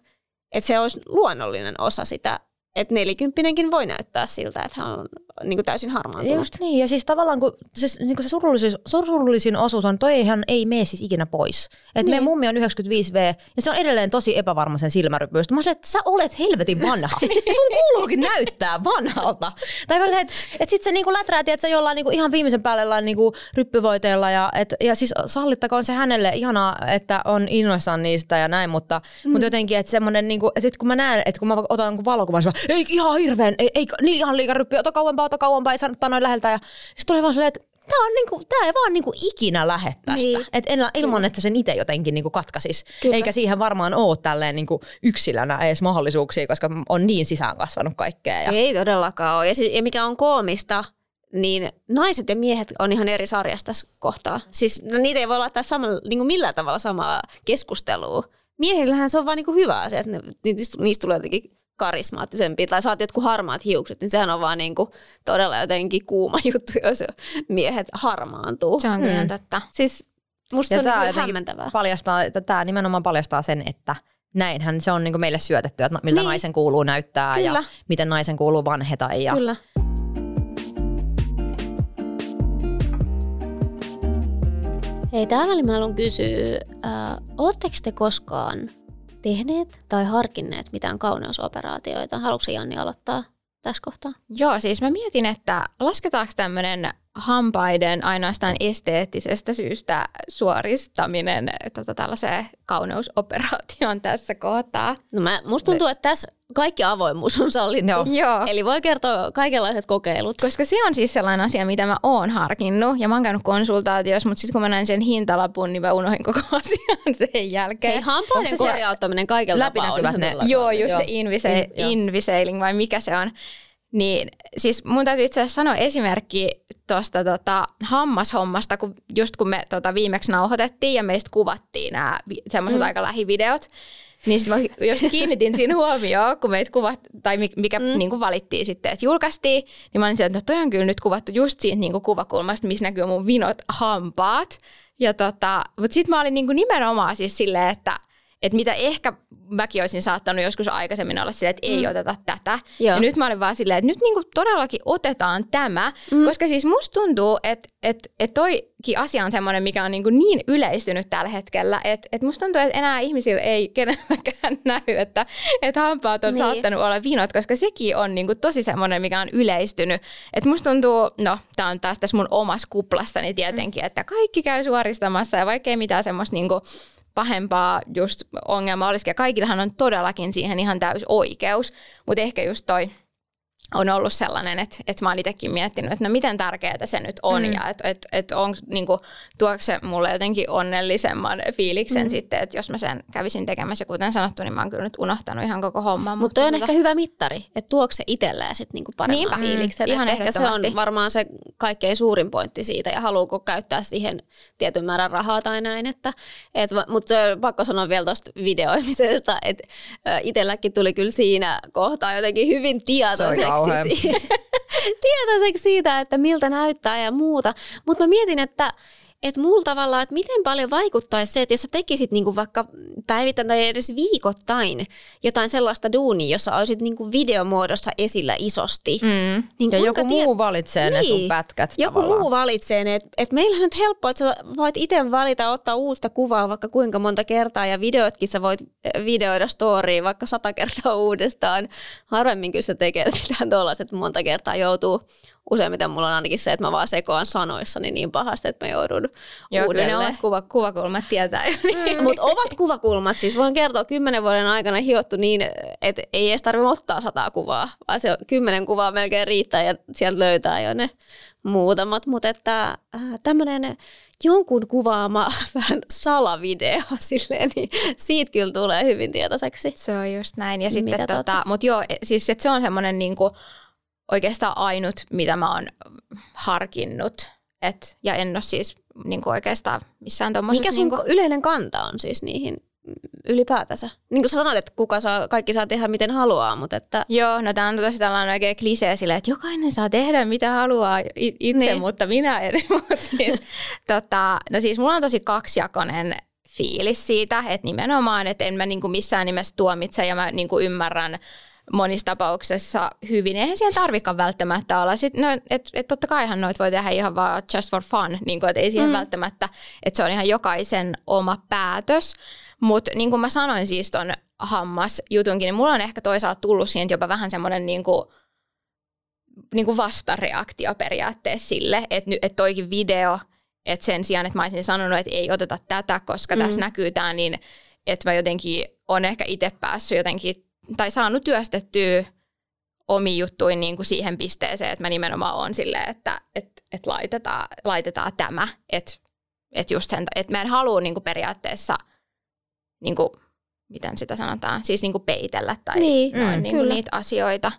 Että se olisi luonnollinen osa sitä, että nelikymppinenkin voi näyttää siltä, että hän on niin kuin täysin harmaantunut. Just niin, ja siis tavallaan kun se, niin kuin se surullisin, surullisin osuus on, toihan ei mene siis ikinä pois. Et niin. Niin. meidän mummi on 95V, ja se on edelleen tosi epävarma sen silmärypyistä. Mä sanoin, että sä olet helvetin vanha. Sun kuuluukin näyttää vanhalta. Tai välillä, että et sit se niinku läträä, että se jollain niinku ihan viimeisen päälle niinku ryppyvoiteella. Ja, et, ja siis sallittakoon se hänelle ihanaa, että on innoissaan niistä ja näin, mutta, mm. mutta jotenkin, että semmoinen, niinku, että sit kun mä näen, että kun mä otan jonkun valokuvan, se on, ei ihan hirveän, ei, ei niin ihan liikaa ryppyä, ota kauempaa, ota kauempaa, ei saanut noin läheltä. Ja sitten tulee vaan silleen, että tää, on niinku, tää ei vaan niinku ikinä lähde tästä. Niin. Et en, ilman, että sen itse jotenkin niinku katkaisis. Kyllä. Eikä siihen varmaan ole tälleen niinku yksilönä edes mahdollisuuksia, koska on niin sisään kasvanut kaikkea. Ja... Ei todellakaan ole. Ja, siis, ja mikä on koomista, niin naiset ja miehet on ihan eri sarjassa tässä kohtaa. Siis no, niitä ei voi laittaa samalla, niin kuin millään tavalla samaa keskustelua. miehillähän se on vaan niinku hyvä asia, että ne, niistä, niistä tulee jotenkin karismaattisempia, tai saat jotkut harmaat hiukset, niin sehän on vaan niinku todella jotenkin kuuma juttu, jos miehet harmaantuu. Se on kyllä mm. totta. Siis musta ja se on niinku hämmentävää. Paljastaa, että tämä nimenomaan paljastaa sen, että näinhän se on niinku meille syötetty, että miltä niin. naisen kuuluu näyttää kyllä. ja miten naisen kuuluu vanheta. Ja... Kyllä. Hei, täällä mä haluan kysyä, äh, ootteko te koskaan tehneet tai harkinneet mitään kauneusoperaatioita? Haluatko Janni aloittaa tässä kohtaa? Joo, siis mä mietin, että lasketaanko tämmöinen hampaiden ainoastaan esteettisestä syystä suoristaminen tota, tällaiseen kauneusoperaatioon tässä kohtaa. No mä, musta tuntuu, että tässä kaikki avoimuus on sallittu. Joo. Joo. Eli voi kertoa kaikenlaiset kokeilut. Koska se on siis sellainen asia, mitä mä oon harkinnut. Ja mä oon käynyt konsultaatiossa, mutta sitten kun mä näin sen hintalapun, niin mä unohdin koko asian sen jälkeen. Hei, hampaiden korjauttaminen kaikella läpinäkyvät ne. Joo, just joo. se invise- In, invisailing vai mikä se on. Niin, siis mun täytyy itse asiassa sanoa esimerkki tuosta tota, hammashommasta, kun just kun me tota, viimeksi nauhoitettiin ja meistä kuvattiin nämä semmoiset mm. aika lähivideot, niin sitten mä just kiinnitin siinä huomioon, kun meitä kuvat, tai mikä mm. niin kuin valittiin sitten, että julkaistiin, niin mä olin sieltä, että no toi on kyllä nyt kuvattu just siitä niin kuin kuvakulmasta, missä näkyy mun vinot hampaat. Ja tota, mutta sitten mä olin niin kuin nimenomaan siis silleen, että että mitä ehkä mäkin olisin saattanut joskus aikaisemmin olla silleen, että ei mm. oteta tätä. Joo. Ja nyt mä olin vaan silleen, että nyt niinku todellakin otetaan tämä, mm. koska siis musta tuntuu, että et, et toikin asia on semmoinen, mikä on niinku niin yleistynyt tällä hetkellä, että et musta tuntuu, että enää ihmisillä ei kenelläkään näy, että et hampaat on niin. saattanut olla vinot, koska sekin on niinku tosi semmoinen, mikä on yleistynyt. Että musta tuntuu, no tää on taas tässä mun omassa kuplassani tietenkin, mm. että kaikki käy suoristamassa ja vaikkei mitään semmoista niinku pahempaa just ongelma olisikin. Ja kaikillahan on todellakin siihen ihan täys oikeus, mutta ehkä just toi on ollut sellainen, että, että mä oon itsekin miettinyt, että no miten tärkeää se nyt on mm. ja että että että on, niin kuin, tuoko se mulle jotenkin onnellisemman fiiliksen mm. sitten, että jos mä sen kävisin tekemässä. Kuten sanottu, niin mä oon kyllä nyt unohtanut ihan koko homman. Mutta on tota... ehkä hyvä mittari, että tuoko se itselleen sitten niinku paremman Niinpä. fiiliksen. Ihan ehkä se on varmaan se kaikkein suurin pointti siitä ja haluuko käyttää siihen tietyn määrän rahaa tai näin. Että, et, mutta pakko sanoa vielä tuosta videoimisesta, että itselläkin tuli kyllä siinä kohtaa jotenkin hyvin tietoiseksi tietoiseksi, tietoiseksi siitä, että miltä näyttää ja muuta. Mutta mä mietin, että että mulla tavallaan, että miten paljon vaikuttaisi se, että jos sä tekisit niinku vaikka päivittäin tai edes viikoittain jotain sellaista duunia, jossa olisit niinku videomuodossa esillä isosti. Mm. Niin ja joku tiet... muu valitsee niin. ne sun niin. pätkät Joku tavallaan. muu valitsee ne. Että et meillähän nyt helppoa, että sä voit itse valita ottaa uutta kuvaa vaikka kuinka monta kertaa ja videotkin sä voit eh, videoida storyin vaikka sata kertaa uudestaan. Harvemmin kyllä sä tekee mitään tuollaiset, että monta kertaa joutuu useimmiten mulla on ainakin se, että mä vaan sekoan sanoissani niin pahasti, että mä joudun Joo, uudelleen. Joo, ne kuva, kuvakulmat tietää jo. Niin. Mm. Mutta ovat kuvakulmat, siis voin kertoa kymmenen vuoden aikana hiottu niin, että ei edes tarvitse ottaa sataa kuvaa, vaan se kymmenen kuvaa melkein riittää ja sieltä löytää jo ne muutamat. Mutta että äh, tämmöinen jonkun kuvaama vähän salavideo silleen, niin siitä kyllä tulee hyvin tietoiseksi. Se on just näin. Ja sitten tota, mutta joo, siis että se on semmoinen niinku, oikeastaan ainut, mitä mä oon harkinnut. Et, ja en ole siis niin kuin oikeastaan missään tuommoisessa... Mikä sun niin kuin... yleinen kanta on siis niihin ylipäätänsä? Niin kuin sä sanoit, että kuka saa, kaikki saa tehdä miten haluaa, mutta että... Joo, no tämä on tosi tällainen oikein klisee sille, että jokainen saa tehdä mitä haluaa itse, niin. mutta minä en. siis, tota, no siis mulla on tosi kaksijakoinen fiilis siitä, että nimenomaan, että en mä niin kuin missään nimessä tuomitse ja mä niin kuin ymmärrän monissa tapauksessa hyvin. Eihän siihen tarvikaan välttämättä olla. Sitten, no, et, et totta kaihan noit voi tehdä ihan vaan just for fun, niin kuin, että ei siihen mm. välttämättä, että se on ihan jokaisen oma päätös. Mutta niin kuin mä sanoin siis ton hammasjutunkin, niin mulla on ehkä toisaalta tullut siihen jopa vähän semmoinen niin kuin, niin kuin vastareaktio periaatteessa sille, että, että toikin video, että sen sijaan, että mä olisin sanonut, että ei oteta tätä, koska mm. tässä näkyy tämä, niin että mä jotenkin on ehkä itse päässyt jotenkin tai saanut työstettyä omi juttuin niin kuin siihen pisteeseen, että mä nimenomaan on silleen, että et, et laitetaan, laitetaan tämä. Että et just sen, että mä en halua niin kuin periaatteessa, niin kuin, miten sitä sanotaan, siis niin kuin peitellä tai niin, noin, mm, niin kuin niitä asioita.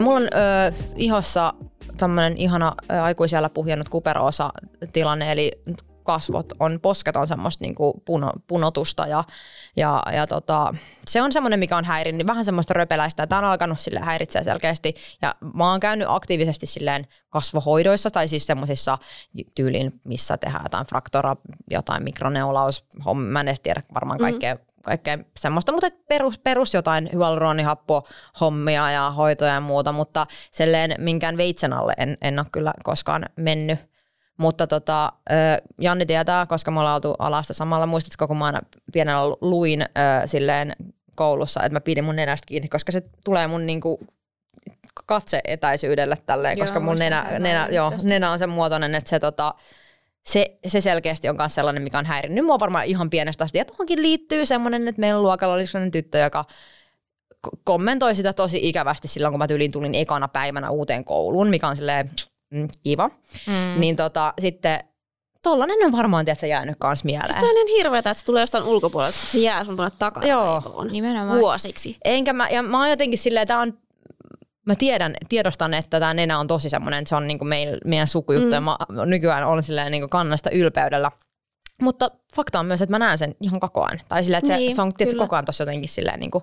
Mulla on ö, ihossa tämmöinen ihana aikuisella puhjennut kuperoosa tilanne, eli kasvot on, posket on semmoista niinku puno, punotusta ja, ja, ja tota, se on semmoinen, mikä on häirinnyt, vähän semmoista röpeläistä. Tämä on alkanut sille häiritseä selkeästi ja mä oon käynyt aktiivisesti silleen kasvohoidoissa tai siis semmoisissa tyyliin, missä tehdään jotain fraktora, jotain mikroneulaus, mä en edes tiedä varmaan kaikkea, mm kaikkea semmoista, mutta perus, perus jotain hyaluronihappo hommia ja hoitoja ja muuta, mutta selleen minkään veitsen alle en, en ole kyllä koskaan mennyt. Mutta tota, Janni tietää, koska me ollaan oltu alasta samalla. Muistatko, kun mä aina pienellä luin silleen koulussa, että mä pidin mun nenästä kiinni, koska se tulee mun niinku katse-etäisyydelle tälleen, joo, koska mun nenä, nenä, joo, nenä on sen muotoinen, että se, tota, se, se selkeästi on myös sellainen, mikä on häirinnyt mua varmaan ihan pienestä asti. Ja tuohonkin liittyy semmoinen, että meillä luokalla oli sellainen tyttö, joka kommentoi sitä tosi ikävästi silloin, kun mä tyyliin tulin ekana päivänä uuteen kouluun, mikä on silleen mm, kiva. Mm. Niin tota, sitten tollanen on varmaan tiedätkö, jäänyt kans mieleen. Siis on niin hirveetä, että se tulee jostain ulkopuolelta, että se jää sun tuonne takana Joo, nimenomaan. vuosiksi. Enkä mä, ja mä oon jotenkin silleen, tää on mä tiedän, tiedostan, että tämä nenä on tosi semmoinen, että se on niinku meidän, meidän sukujuttu mm. ja mä nykyään on silleen niinku kannasta ylpeydellä. Mutta fakta on myös, että mä näen sen ihan koko ajan. Tai silleen, että niin, se, se on tietysti koko ajan tossa jotenkin silleen niinku,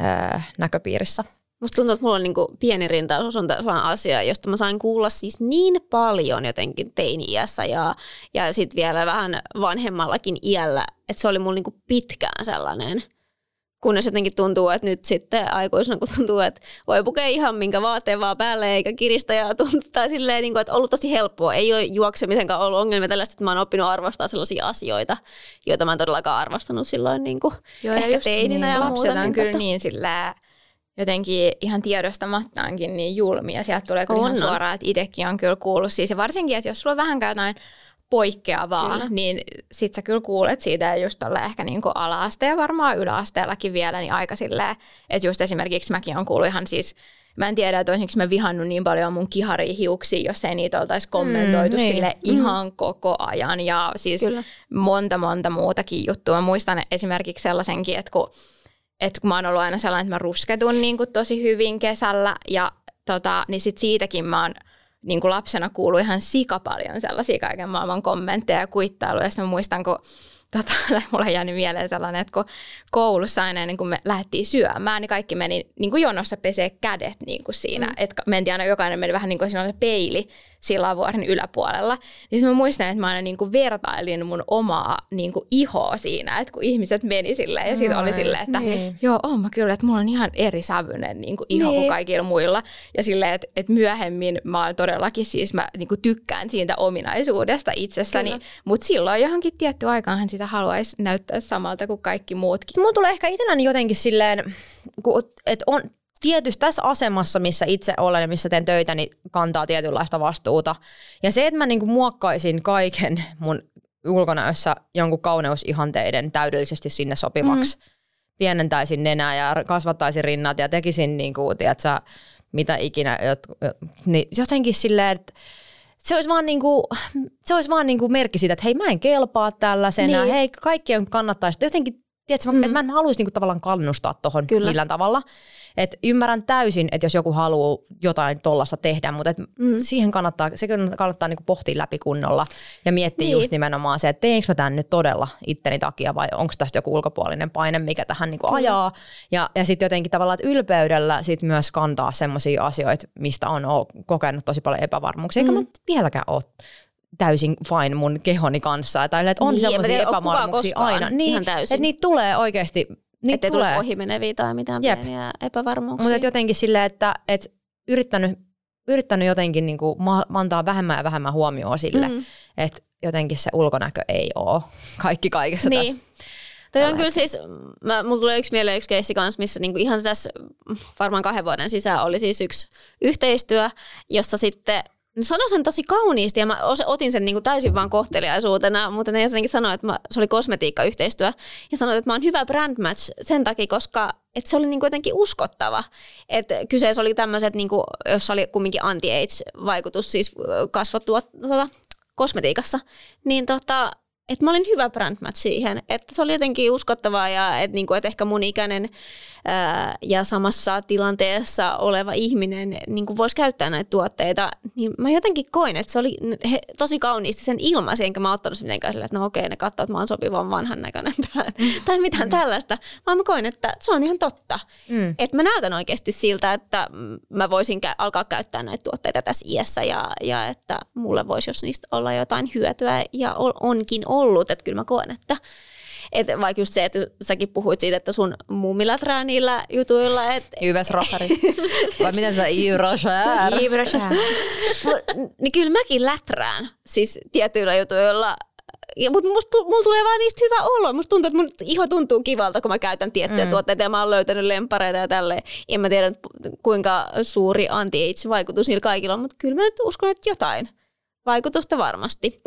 öö, näköpiirissä. Musta tuntuu, että mulla on niinku pieni rintaus on sellainen asia, josta mä sain kuulla siis niin paljon jotenkin teini-iässä ja, ja sitten vielä vähän vanhemmallakin iällä, että se oli mulla niinku pitkään sellainen – kunnes jotenkin tuntuu, että nyt sitten aikuisena, kun tuntuu, että voi pukea ihan minkä vaatteen vaan päälle eikä kiristä ja tuntuu, tai silleen, niin kuin, että ollut tosi helppoa. Ei ole juoksemisenkaan ollut ongelmia tällaista, että mä oon oppinut arvostaa sellaisia asioita, joita mä en todellakaan arvostanut silloin niin kuin Joo, ehkä ja teininä niin, ja lapset muuta. on niin, kyllä niin sillä jotenkin ihan tiedostamattaankin niin julmia. Sieltä tulee kyllä on, ihan suoraan, että itsekin on kyllä kuullut siis. Ja varsinkin, että jos sulla on vähän jotain poikkeavaa, kyllä. niin sit sä kyllä kuulet siitä ja just tolle ehkä niinku ala-aste ja varmaan yläasteellakin vielä, niin aika silleen, että just esimerkiksi mäkin on kuullut ihan siis Mä en tiedä, että olisinko mä vihannut niin paljon mun kiharihiuksia, jos ei niitä oltaisi kommentoitu mm, niin. sille mm. ihan koko ajan. Ja siis Kyllä. monta, monta muutakin juttua. Mä muistan esimerkiksi sellaisenkin, että kun, että kun mä oon ollut aina sellainen, että mä rusketun niin kuin tosi hyvin kesällä, ja tota, niin sit siitäkin mä oon niin kuin lapsena kuului ihan sika paljon sellaisia kaiken maailman kommentteja ja kuittailuja. Ja sitten muistan, kun tota, mulle jäänyt mieleen sellainen, että kun koulussa aina ennen kuin me lähdettiin syömään, niin kaikki meni niin kuin jonossa pesee kädet niin kuin siinä. Mm. Että mentiin aina, jokainen meni vähän niin kuin siinä oli peili Silavuoren yläpuolella. Niin mä muistan, että mä aina niin kuin vertailin mun omaa niin kuin ihoa siinä, että kun ihmiset meni silleen ja sitten oli silleen, että niin. joo, on mä kyllä, että mulla on ihan eri sävyinen niin kuin iho niin. kuin kaikilla muilla. Ja silleen, että, että myöhemmin mä oon todellakin siis, mä niin kuin tykkään siitä ominaisuudesta itsessäni, mutta silloin johonkin tietty aikaan sitä haluaisi näyttää samalta kuin kaikki muutkin. Mulla tulee ehkä itselläni jotenkin silleen, että on, tietysti tässä asemassa, missä itse olen ja missä teen töitä, niin kantaa tietynlaista vastuuta. Ja se, että mä niinku muokkaisin kaiken mun ulkonäössä jonkun kauneusihanteiden täydellisesti sinne sopivaksi, mm. pienentäisin nenää ja kasvattaisin rinnat ja tekisin niinku, tiedätkö, mitä ikinä, niin jotenkin silleen, että se olisi vaan, niinku, se olisi vaan niinku merkki siitä, että hei mä en kelpaa tällaisena, niin. hei kaikkien kannattaisi, jotenkin, tiedätkö, mm. että mä en haluaisi niinku tavallaan kannustaa tuohon millään tavalla. Et ymmärrän täysin, että jos joku haluaa jotain tollasta tehdä, mutta et mm. siihen kannattaa, se kannattaa niinku pohtia läpi kunnolla ja miettiä niin. just nimenomaan se, että teenkö mä tämän nyt todella itteni takia vai onko tästä joku ulkopuolinen paine, mikä tähän niinku ajaa. Ja, ja sitten jotenkin tavallaan, että ylpeydellä sit myös kantaa sellaisia asioita, mistä on kokenut tosi paljon epävarmuuksia, eikä mm. mä vieläkään ole täysin fine mun kehoni kanssa. Tai että on niin, sellaisia epävarmuuksia aina. Niin, että niitä tulee oikeasti niin Ettei tulee. tulisi ohimeneviä tai mitään Jep. pieniä epävarmuuksia. Mutta jotenkin silleen, että et yrittänyt, yrittänyt jotenkin niinku antaa vähemmän ja vähemmän huomioon sille, mm. että jotenkin se ulkonäkö ei ole kaikki kaikessa niin. tässä. Toi on kyllä siis, mä, mulla tulee yksi mieleen yksi keissi kanssa, missä niinku ihan tässä varmaan kahden vuoden sisään oli siis yksi yhteistyö, jossa sitten Sano sen tosi kauniisti ja mä otin sen niinku täysin vaan kohteliaisuutena, mutta ne jotenkin sanoi, että mä, se oli kosmetiikkayhteistyö ja sanoin, että mä oon hyvä brand match sen takia, koska et se oli niinku jotenkin uskottava. Et kyseessä oli tämmöiset, niinku, jossa oli kumminkin anti-age-vaikutus, siis kasvottua tota, kosmetiikassa, niin tota, että mä olin hyvä brand match siihen. Että se oli jotenkin uskottavaa ja että, niin kuin, että ehkä mun ikäinen ää, ja samassa tilanteessa oleva ihminen niin kuin voisi käyttää näitä tuotteita. Niin mä jotenkin koin, että se oli he, tosi kauniisti sen ilmaisi, enkä mä ottanut mitenkään sille, että no okei, ne katsoo, että mä oon sopivan vanhan näköinen tai mitään mm. tällaista. Vaan mä koin, että se on ihan totta. Mm. Että mä näytän oikeasti siltä, että mä voisin kä- alkaa käyttää näitä tuotteita tässä iässä ja, ja että mulle voisi, jos niistä olla jotain hyötyä ja onkin ollut. Että kyllä mä koen, että et vaikka just se, että säkin puhuit siitä, että sun mummi läträä niillä jutuilla. Et... Yves Rochari. Vai miten sä Yves Rocher? Yves niin kyllä mäkin läträän siis tietyillä jutuilla mutta mulla tulee vaan niistä hyvä olo. Musta tuntuu, että mun iho tuntuu kivalta, kun mä käytän tiettyjä mm. tuotteita ja mä oon löytänyt lempareita ja tälleen. En mä tiedä, kuinka suuri anti-age-vaikutus niillä kaikilla on, mutta kyllä mä nyt uskon, että jotain vaikutusta varmasti.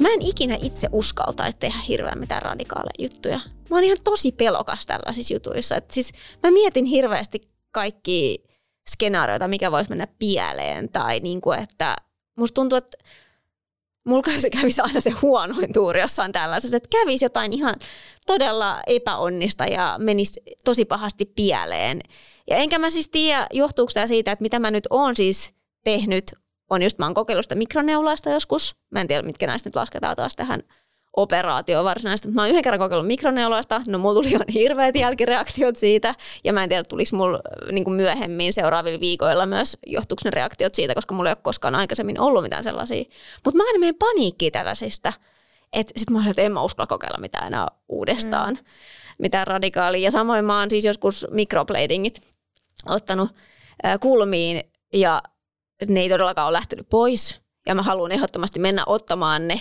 Mä en ikinä itse uskaltaisi tehdä hirveän mitään radikaaleja juttuja. Mä oon ihan tosi pelokas tällaisissa jutuissa. Et siis mä mietin hirveästi kaikki skenaarioita, mikä voisi mennä pieleen. Tai niin kuin, että musta tuntuu, että mulla se kävisi aina se huonoin tuuri jossain tällaisessa, että kävisi jotain ihan todella epäonnista ja menisi tosi pahasti pieleen. Ja enkä mä siis tiedä, johtuuko tämä siitä, että mitä mä nyt oon siis tehnyt on just, mä oon kokeillut sitä mikroneulaista joskus. Mä en tiedä, mitkä näistä nyt lasketaan taas tähän operaatio varsinaisesti. Mä oon yhden kerran kokeillut mikroneulaista, no mulla tuli ihan hirveät jälkireaktiot siitä, ja mä en tiedä, tuliko mulla niin myöhemmin seuraavilla viikoilla myös, johtuuko ne reaktiot siitä, koska mulla ei ole koskaan aikaisemmin ollut mitään sellaisia. Mutta mä aina menen paniikkiin tällaisista, että sit mä olin, että en mä uskalla kokeilla mitään enää uudestaan, mm. mitään radikaalia. Ja samoin mä oon siis joskus mikrobladingit ottanut äh, kulmiin, ja ne ei todellakaan ole lähtenyt pois ja mä haluan ehdottomasti mennä ottamaan ne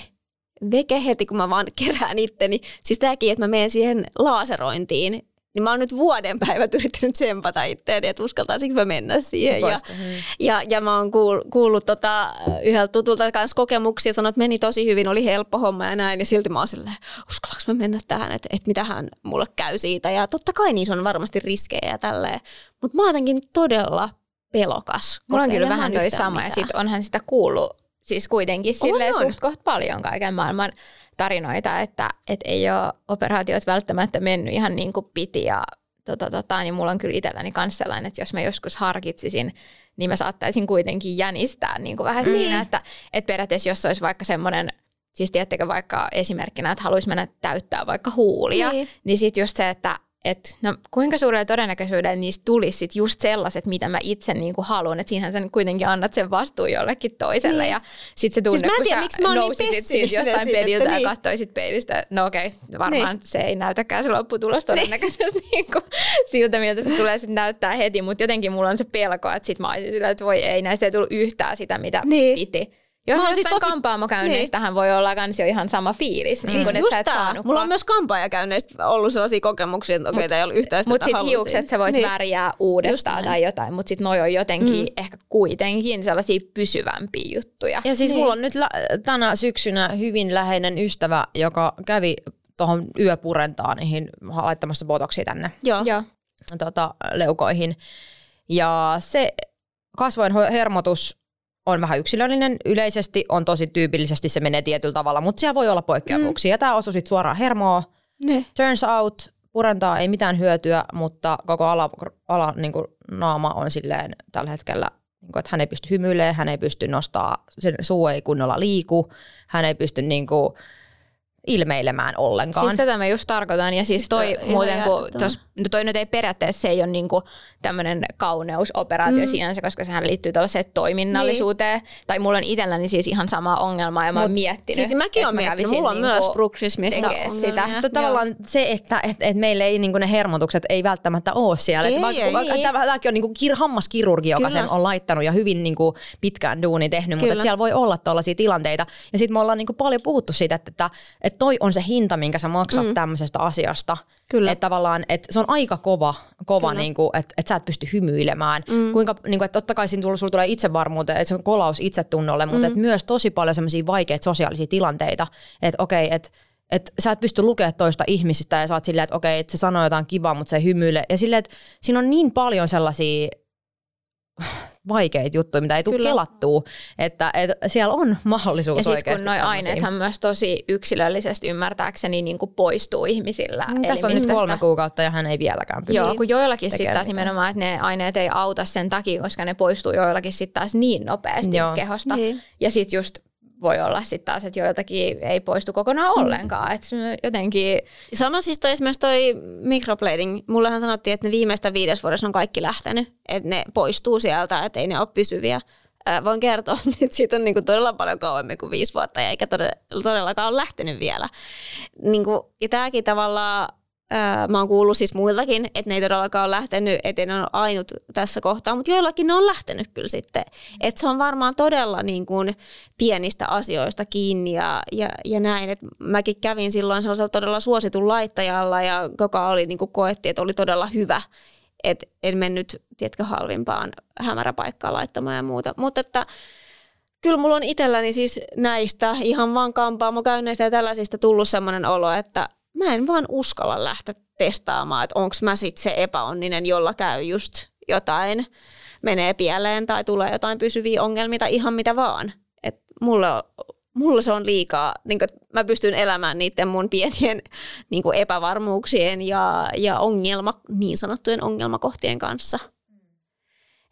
veke heti, kun mä vaan kerään itteni. Siis tämäkin, että mä menen siihen laaserointiin, niin mä oon nyt vuoden päivät yrittänyt tsempata itteeni, että uskaltaisinko mä mennä siihen. ja, ja, ja mä oon kuullut, kuullut tota, yhdeltä tutulta kanssa kokemuksia, sanoi, että meni tosi hyvin, oli helppo homma ja näin. Ja silti mä oon silleen, uskallanko mä mennä tähän, että, että mitähän mulle käy siitä. Ja totta kai niissä on varmasti riskejä ja tälleen. Mutta mä oon jotenkin todella pelokas. Mulla on kyllä vähän toi sama mitään. ja sit onhan sitä kuullut siis kuitenkin silleen on. suht koht paljon kaiken maailman tarinoita, että et ei ole operaatiot välttämättä mennyt ihan niin kuin piti ja tota, tota, niin mulla on kyllä itselläni myös sellainen, että jos mä joskus harkitsisin, niin mä saattaisin kuitenkin jänistää niin kuin vähän mm. siinä, että et periaatteessa jos olisi vaikka semmoinen Siis tiedättekö vaikka esimerkkinä, että haluaisi mennä täyttää vaikka huulia, niin, niin sitten just se, että että no, kuinka suurella todennäköisyydellä niistä tulisi sit just sellaiset, mitä mä itse niinku haluan. Että siinähän sä kuitenkin annat sen vastuun jollekin toiselle. Niin. Ja sitten se tunne, siis kun tiedä, sä niin nousisit siitä jostain pediltä niin. ja katsoisit peilistä, no okei, okay, varmaan niin. se ei näytäkään se lopputulos niin. todennäköisesti niin. niinku, siltä, miltä se tulee sitten näyttää heti. Mutta jotenkin mulla on se pelko, että sit mä olisin sillä, että voi ei, näistä ei tullut yhtään sitä, mitä niin. piti. Joo, mä siis tosi... kampaamokäynneistähän niin. voi olla kans jo ihan sama fiilis. Niin siis kun, just Mulla on myös kampaajakäynneistä ollut sellaisia kokemuksia, että okei, okay, ei ollut yhtään sitä, Mutta sitten hiukset sä voit niin. värjää uudestaan tai jotain, mutta sitten noi on jotenkin mm. ehkä kuitenkin sellaisia pysyvämpiä juttuja. Ja siis niin. mulla on nyt lä- tänä syksynä hyvin läheinen ystävä, joka kävi tuohon yöpurentaan niihin laittamassa botoksia tänne Joo. Joo. Tota, leukoihin. Ja se kasvojen hermotus on vähän yksilöllinen. Yleisesti on tosi tyypillisesti se menee tietyllä tavalla, mutta siellä voi olla poikkeavuuksia. Mm. Ja tämä osui sitten suoraan hermoa. Ne. Turns out, purentaa ei mitään hyötyä, mutta koko ala, ala niin kuin naama on silleen tällä hetkellä, niin kuin, että hän ei pysty hymyilemään, hän ei pysty nostaa, sen suu ei kunnolla liiku, hän ei pysty niin kuin, ilmeilemään ollenkaan. Siis tätä mä just tarkoitan. Ja siis toi siis muuten, kun tos, no toi nyt ei periaatteessa, se ei ole niinku tämmöinen kauneusoperaatio mm. sinänsä, koska sehän liittyy tällaiseen toiminnallisuuteen. Niin. Tai mulla on itselläni siis ihan sama ongelma ja mä oon miettinyt. Siis mäkin oon miettinyt, mulla on niinku myös bruxismista sitä. Mutta tavallaan se, että et, et meillä ei niinku ne hermotukset ei välttämättä ole siellä. Ei, että vaikka, ei, vaikka, ei. Tämäkin on niinku kir, hammaskirurgi, joka Kyllä. sen on laittanut ja hyvin niinku pitkään duuni tehnyt, Kyllä. mutta siellä voi olla tällaisia tilanteita. Ja sitten me ollaan niinku paljon puhuttu siitä, että, että, että toi on se hinta, minkä sä maksat mm. tämmöisestä asiasta. Kyllä. Että tavallaan, että se on aika kova, kova niin kuin, että, että sä et pysty hymyilemään. Mm. Kuinka, niin kuin, että totta kai siinä sulla tulee itsevarmuuteen, että se on kolaus itsetunnolle, mutta mm. että myös tosi paljon semmoisia vaikeita sosiaalisia tilanteita, että okei, että että sä et pysty lukemaan toista ihmisistä ja sä oot silleen, että okei, että se sanoo jotain kivaa, mutta se ei hymyile. Ja silleen, että siinä on niin paljon sellaisia vaikeita juttuja, mitä ei tule kelattua, että, että siellä on mahdollisuus Ja sitten kun nuo aineethan myös tosi yksilöllisesti ymmärtääkseni niin kuin poistuu ihmisillä. Mm, tässä on nyt kolme kuukautta ja hän ei vieläkään pysty Joo, kun joillakin sitten taas nimenomaan, että ne aineet ei auta sen takia, koska ne poistuu joillakin sitten taas niin nopeasti Joo. kehosta. Niin. Ja sitten just voi olla sitten taas, että joiltakin ei poistu kokonaan mm. ollenkaan. Että jotenkin... Sama siis toi esimerkiksi toi microblading. Mullehan sanottiin, että ne viimeistä viides vuodessa on kaikki lähtenyt. Että ne poistuu sieltä, että ei ne ole pysyviä. Ää, voin kertoa, että siitä on niinku todella paljon kauemmin kuin viisi vuotta, eikä todellakaan ole lähtenyt vielä. Niinku, ja tämäkin tavallaan Öö, mä oon kuullut siis muiltakin, että ne ei todellakaan ole lähtenyt, että ne on ainut tässä kohtaa, mutta joillakin ne on lähtenyt kyllä sitten. Että se on varmaan todella niin kuin pienistä asioista kiinni ja, ja, ja näin. Et mäkin kävin silloin sellaisella todella suositun laittajalla ja joka oli niin kuin koettiin, että oli todella hyvä. Että en mennyt, tiedätkö, halvimpaan hämäräpaikkaan laittamaan ja muuta. Mutta että kyllä mulla on itselläni siis näistä ihan vaan kampaamokäynneistä ja tällaisista tullut sellainen olo, että mä en vaan uskalla lähteä testaamaan, että onko mä sitten se epäonninen, jolla käy just jotain, menee pieleen tai tulee jotain pysyviä ongelmia tai ihan mitä vaan. Et mulle, mulle se on liikaa, niin mä pystyn elämään niiden mun pienien niin epävarmuuksien ja, ja ongelma, niin sanottujen ongelmakohtien kanssa.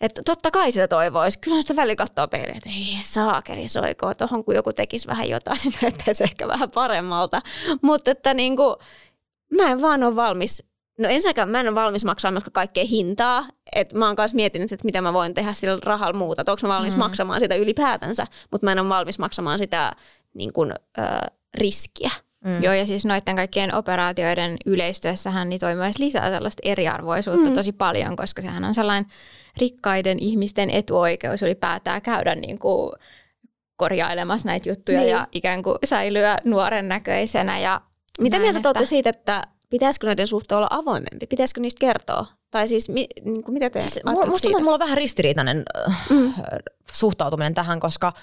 Että totta kai sitä toivoisi. Kyllä sitä väli katsoo peiliin, että ei saakeri soikoo tuohon, kun joku tekisi vähän jotain, niin näyttäisi ehkä vähän paremmalta. Mutta että niin kuin, mä en vaan ole valmis No ensinnäkään mä en ole valmis maksaa myöskään kaikkea hintaa. Et mä oon myös miettinyt, että mitä mä voin tehdä sillä rahalla muuta. Onko mä valmis mm. maksamaan sitä ylipäätänsä, mutta mä en ole valmis maksamaan sitä niin kuin, ö, riskiä. Mm. Joo, ja siis noiden kaikkien operaatioiden yleistyessähän niin toi myös lisää sellaista eriarvoisuutta mm. tosi paljon, koska sehän on sellainen rikkaiden ihmisten etuoikeus ylipäätään käydä niin kuin korjailemassa näitä juttuja niin. ja ikään kuin säilyä nuoren näköisenä. Ja Mitä mieltä että... olette siitä, että pitäisikö näiden suhteen olla avoimempi? Pitäisikö niistä kertoa? Tai siis mi, niin kuin mitä te siis, musta siitä? mulla on vähän ristiriitainen äh, mm. suhtautuminen tähän, koska –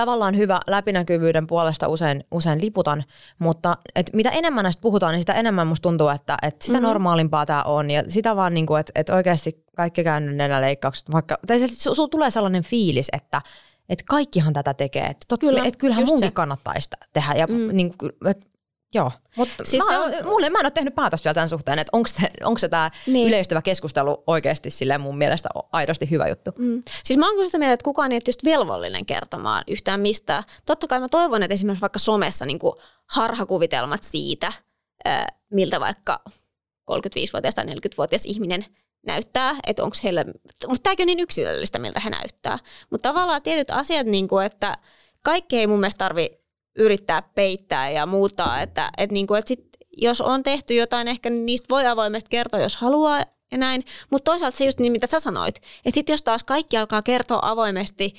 tavallaan hyvä läpinäkyvyyden puolesta usein, usein liputan, mutta et mitä enemmän näistä puhutaan, niin sitä enemmän musta tuntuu, että, että sitä mm-hmm. normaalimpaa tämä on ja sitä vaan, niin kuin, että, että oikeasti kaikki käynyt leikkaukset, vaikka, tai sulla tulee sellainen fiilis, että, että kaikkihan tätä tekee. Että, Kyllä, että kyllähän munkin se. kannattaisi tehdä. Ja mm. niin, että Joo, mutta siis mä, on... mulle, mä en ole tehnyt päätöstä vielä tämän suhteen, että onko se, onko se tämä niin. yleistyvä keskustelu oikeasti sille mun mielestä aidosti hyvä juttu. Mm. Siis mä oon kyllä sitä mieltä, että kukaan ei ole velvollinen kertomaan yhtään mistään. Totta kai mä toivon, että esimerkiksi vaikka somessa niin harhakuvitelmat siitä, miltä vaikka 35-vuotias tai 40-vuotias ihminen näyttää, että onko heillä, mutta tämäkin on niin yksilöllistä, miltä he näyttää. Mutta tavallaan tietyt asiat, niin kuin, että kaikki ei mun mielestä tarvi yrittää peittää ja muuttaa. Että, että, niin kuin, että sit, jos on tehty jotain, ehkä niin niistä voi avoimesti kertoa, jos haluaa ja näin. Mutta toisaalta se just niin, mitä sä sanoit. Että sitten jos taas kaikki alkaa kertoa avoimesti,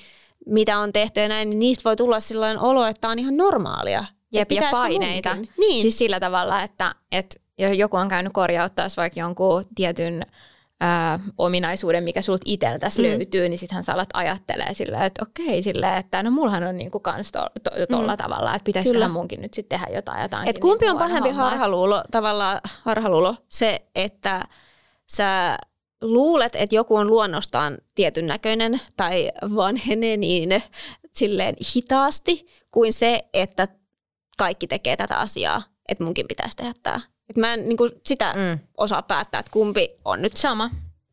mitä on tehty ja näin, niin niistä voi tulla sellainen olo, että on ihan normaalia. Jep, ja paineita. Niin. Siis sillä tavalla, että, että joku on käynyt korjauttaa vaikka jonkun tietyn ää, ominaisuuden, mikä sulta iteltäsi mm. löytyy, niin sittenhän sä alat ajattelee silleen, että okei, silleen, että no mullahan on niinku kans to, to, tolla mm. tavalla, että pitäisiköhän munkin nyt sitten tehdä jotain. jotain Et kumpi niin on pahempi homma, harhaluulo, tavallaan harhaluulo, se, että sä luulet, että joku on luonnostaan tietyn näköinen tai vanhenee niin silleen hitaasti, kuin se, että kaikki tekee tätä asiaa, että munkin pitäisi tehdä tämä. Et mä en niin kuin sitä mm. osaa päättää, että kumpi on nyt sama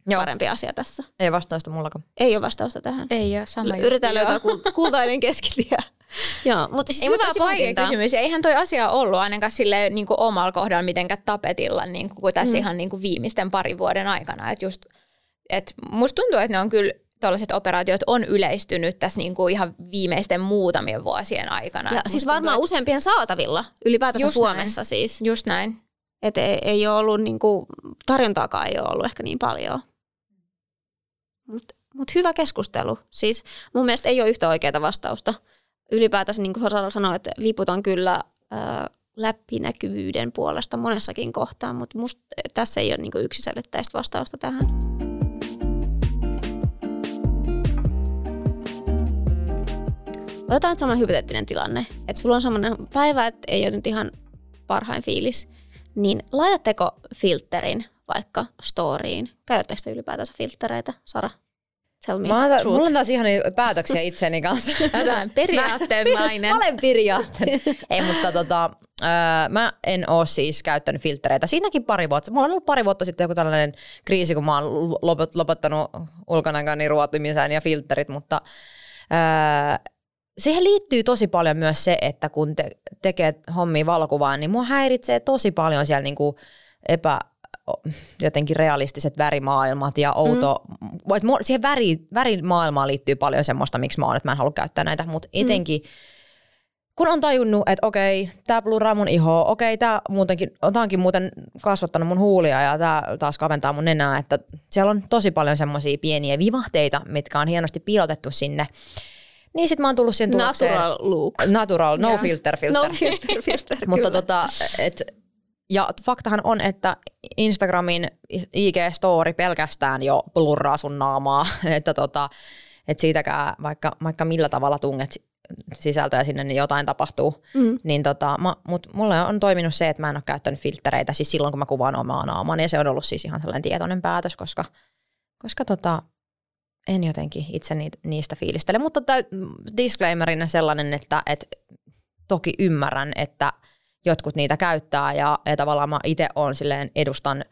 Joo. parempi asia tässä. Ei vastausta mullakaan. Ei ole vastausta tähän. Ei ole, sama Yritetään löytää kultainen keskitie. Joo, mutta siis Ei, hyvä mutta vaikea kysymys. Eihän toi asia ollut ainakaan sille niin kuin omalla kohdalla mitenkään tapetilla niin kuin tässä mm. ihan niin kuin viimeisten parin vuoden aikana. Et just, et musta tuntuu, että ne on kyllä tuollaiset operaatiot on yleistynyt tässä niin kuin ihan viimeisten muutamien vuosien aikana. Ja siis varmaan tuntuu, useampien saatavilla ylipäätänsä Suomessa näin. siis. Just näin. Että ei, ei ole ollut, niin kuin, tarjontaakaan ei ole ollut ehkä niin paljon. Mutta mut hyvä keskustelu. Siis mun mielestä ei ole yhtä oikeaa vastausta. Ylipäätänsä, niin kuin Sara sanoi, että liput on kyllä ää, läpinäkyvyyden puolesta monessakin kohtaa, mutta tässä ei ole niin yksiselitteistä vastausta tähän. Otetaan semmoinen hypoteettinen tilanne, että sulla on semmoinen päivä, että ei ole nyt ihan parhain fiilis – niin laitatteko filterin vaikka storyin? Käytättekö te ylipäätänsä filtereitä, Sara? Tell me Mä oon, ta- truth. mulla on taas ihan päätöksiä itseni kanssa. Jotain periaatteellinen. Mä olen periaatteen. Ei, mutta tota, öö, mä en oo siis käyttänyt filtreitä. Siinäkin pari vuotta. Mulla on ollut pari vuotta sitten joku tällainen kriisi, kun mä oon lopet, lopettanut ulkonäköni ruotimisen ja filterit, mutta öö, siihen liittyy tosi paljon myös se, että kun te, tekee hommia valokuvaan, niin mua häiritsee tosi paljon siellä niinku epä, jotenkin realistiset värimaailmat ja outo, mm. mua- siihen väri, värimaailmaan liittyy paljon semmoista, miksi mä oon, että mä en halua käyttää näitä, mutta etenkin kun on tajunnut, että okei, tämä blurraa mun ihoa, okei, tämä muutenkin, onkin muuten kasvattanut mun huulia ja tämä taas kaventaa mun nenää, että siellä on tosi paljon semmoisia pieniä vivahteita, mitkä on hienosti piilotettu sinne. Niin sit mä oon tullut siihen tulokseen. Natural look. Natural, no Joo. filter, filter. No filter, filter, Mutta tota, et, ja faktahan on, että Instagramin IG-story pelkästään jo blurraa sun naamaa, että tota, et siitäkään vaikka, vaikka millä tavalla tunget si- sisältöä sinne, niin jotain tapahtuu. Mm. Niin tota, ma, mut mulle on toiminut se, että mä en ole käyttänyt filtreitä siis silloin, kun mä kuvaan omaa naamani, ja se on ollut siis ihan sellainen tietoinen päätös, koska, koska tota, en jotenkin itse niitä, niistä fiilistele. Mutta täy, disclaimerina sellainen, että et, toki ymmärrän, että jotkut niitä käyttää ja, ja tavallaan mä itse on silleen edustan,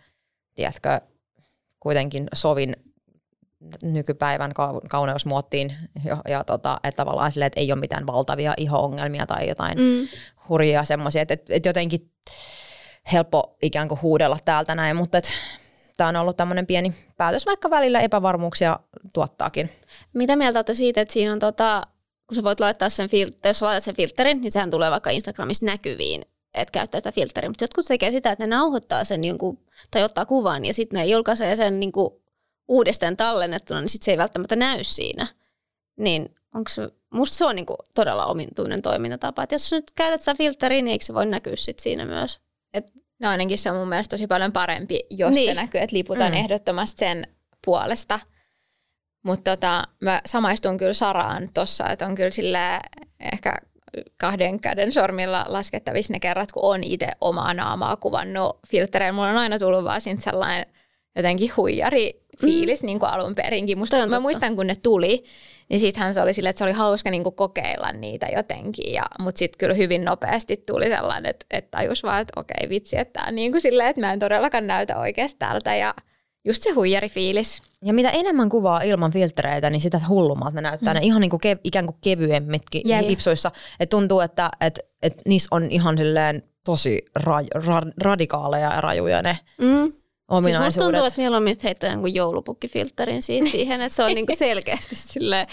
tiedätkö, kuitenkin sovin nykypäivän kau- kauneusmuottiin ja, ja tota, että tavallaan silleen, että ei ole mitään valtavia iho-ongelmia tai jotain mm. Hurjia semmoisia, että, että, että jotenkin helppo ikään kuin huudella täältä näin, mutta että tämä on ollut tämmöinen pieni päätös, vaikka välillä epävarmuuksia tuottaakin. Mitä mieltä olette siitä, että siinä on tota, kun sä voit laittaa sen, fil- jos laitat sen filterin, niin sehän tulee vaikka Instagramissa näkyviin, että käyttää sitä filteriä. Mutta jotkut tekee sitä, että ne nauhoittaa sen jonkun, tai ottaa kuvan ja sitten ne julkaisee sen niin kuin uudestaan tallennettuna, niin sitten se ei välttämättä näy siinä. Niin onko se, musta se on niin kuin todella omituinen toimintatapa. Että jos sä nyt käytät sitä filteriä, niin eikö se voi näkyä sit siinä myös? No ainakin se on mun mielestä tosi paljon parempi, jos niin. Se näkyy, että liputaan mm. ehdottomasti sen puolesta. Mutta tota, mä samaistun kyllä Saraan tossa, että on kyllä sillä ehkä kahden käden sormilla laskettavissa ne kerrat, kun on itse omaa naamaa kuvannut filtreillä. Mulla on aina tullut vaan siitä sellainen jotenkin huijari fiilis mm. niin kuin alun perinkin. Musta, mä totta. muistan, kun ne tuli, niin sittenhän se oli sille, että se oli hauska niin kuin kokeilla niitä jotenkin. Ja, mutta sitten kyllä hyvin nopeasti tuli sellainen, että, että tajus vaan, että okei vitsi, että tämä on niin kuin silleen, että mä en todellakaan näytä oikeasti tältä. Ja just se huijarifiilis. Ja mitä enemmän kuvaa ilman filtreitä, niin sitä hullummalta ne näyttää. Mm. Ne ihan niin kuin kev, ikään kuin kevyemmitkin Jep. lipsuissa. Et tuntuu, että et, et niissä on ihan silleen tosi ra, ra, radikaaleja ja rajuja ne Mm. Siis musta tuntuu, että mieluummin heittää jonkun joulupukkifilterin siitä siihen, että se on niinku selkeästi silleen.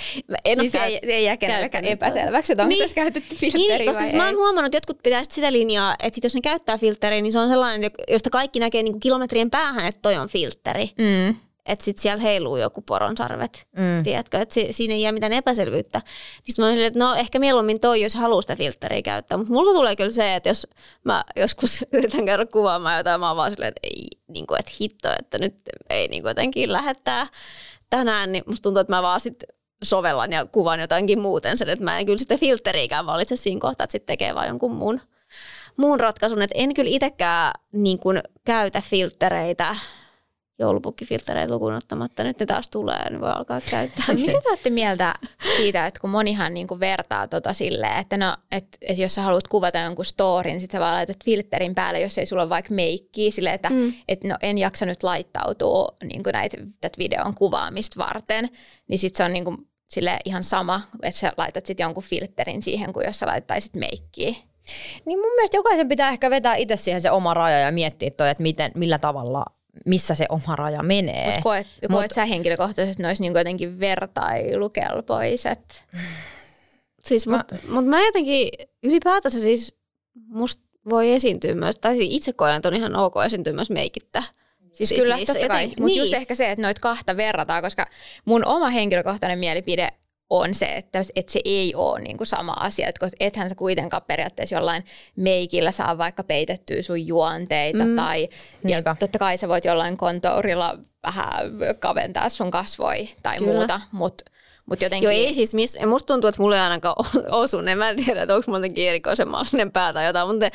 En Niin ole se ei, ei jää kenellekään epäselväksi, että onko Niin. niin. tässä käytetty filteri Niin, koska siis mä oon huomannut, että jotkut pitää sit sitä linjaa, että sit jos ne käyttää filtteriä, niin se on sellainen, jo- josta kaikki näkee niinku kilometrien päähän, että toi on filteri. Mm. Että sit siellä heiluu joku poronsarvet, Mm. tiedätkö, että si- siinä ei jää mitään epäselvyyttä. Niin mä olin, että no ehkä mieluummin toi, jos haluaa sitä filtteriä käyttää. Mutta mulla tulee kyllä se, että jos mä joskus yritän käydä kuvaamaan jotain, mä oon vaan silleen, että ei, niin kuin, että hitto, että nyt ei niin kuin jotenkin lähettää tänään, niin musta tuntuu, että mä vaan sit sovellan ja kuvan jotainkin muuten sen, että mä en kyllä sitä filteriikään valitse siinä kohtaa, että sitten tekee vaan jonkun muun, muun ratkaisun. Että en kyllä itsekään niin kuin käytä filtereitä, joulupukkifiltereitä lukuun ottamatta. Nyt ne taas tulee, niin voi alkaa käyttää. Mitä te olette mieltä siitä, että kun monihan niinku vertaa tota silleen, että no, et, et jos sä haluat kuvata jonkun storin, niin sit sä vaan laitat filterin päälle, jos ei sulla ole vaikka meikkiä, silleen, että Mm. et no, en jaksa nyt laittautua niinku näitä tätä videon kuvaamista varten, niin sit se on niinku sille ihan sama, että sä laitat sit jonkun filterin siihen, kuin jos sä laittaisit meikkiä. Niin mun mielestä jokaisen pitää ehkä vetää itse siihen se oma raja ja miettiä toi, että miten, millä tavalla, missä se oma raja menee. Mutta koet, koet sä henkilökohtaisesti, että ne olisi niinku jotenkin vertailukelpoiset? Siis, Mä- mutta mut mä jotenkin ylipäätänsä siis musta voi esiintyä myös, tai siis itse koen, että on ihan ok esiintyä myös meikittä. Siis, siis kyllä, totta kai. Mutta niin. just ehkä se, että noita kahta verrataan, koska mun oma henkilökohtainen mielipide on se, että, että se ei ole niin kuin sama asia, että ethän sä kuitenkaan periaatteessa jollain meikillä saa vaikka peitettyä sun juonteita mm. tai ja Niinpä. totta kai sä voit jollain kontourilla vähän kaventaa sun kasvoi tai Kyllä. muuta, mutta Mutta jotenkin... Joo, ei siis, miss, musta tuntuu, että mulle ei ainakaan osu, en mä en tiedä, että onko mulla jotenkin erikoisemmallinen pää tai jotain, mutta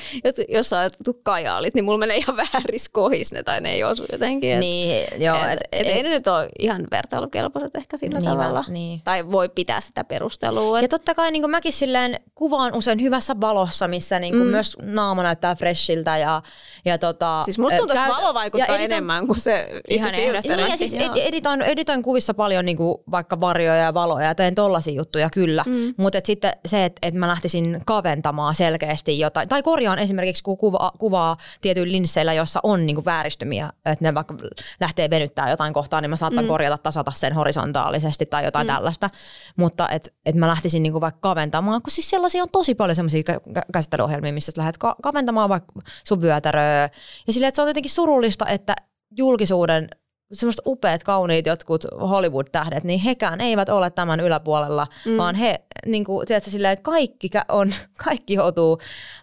jos sä oot kajaalit, niin mulla menee ihan vääris kohis ne tai ne ei osu jotenkin. Et, Niin, joo. et, Et, et, et, ei ne nyt ole ihan vertailukelpoiset ehkä sillä Niin, tavalla. niin. Tai voi pitää sitä perustelua. ja Et, totta kai niin mäkin silleen kuvaan usein hyvässä valossa, missä niin mm. myös naama näyttää freshiltä. Ja, ja tota, siis musta tuntuu, että valo vaikuttaa ja editoin- enemmän kuin se Ihan ehdottomasti. Niin, ja siis editoin, editoin kuvissa paljon niin kuin vaikka varjoja ja valoja ja teen tollaisia juttuja kyllä. Mm. Mutta sitten se, että et mä lähtisin kaventamaan selkeästi jotain, tai korjaan esimerkiksi kun kuva, kuvaa tietyillä linsseillä, jossa on niin kuin vääristymiä, että ne vaikka lähtee venyttää jotain kohtaa, niin mä saatan mm. korjata, tasata sen horisontaalisesti tai jotain mm. tällaista. Mutta että et mä lähtisin niin kuin vaikka kaventamaan, kun siis sellaisia on tosi paljon sellaisia kä- käsittelyohjelmia, missä sä lähdet ka- kaventamaan vaikka sun vyötäröä. Ja silleen, että se on jotenkin surullista, että julkisuuden semmoista upeat, kauniit jotkut Hollywood-tähdet, niin hekään eivät ole tämän yläpuolella, mm. vaan he, niin kuin, tiedätkö, silleen, että kaikki, on, kaikki joutuu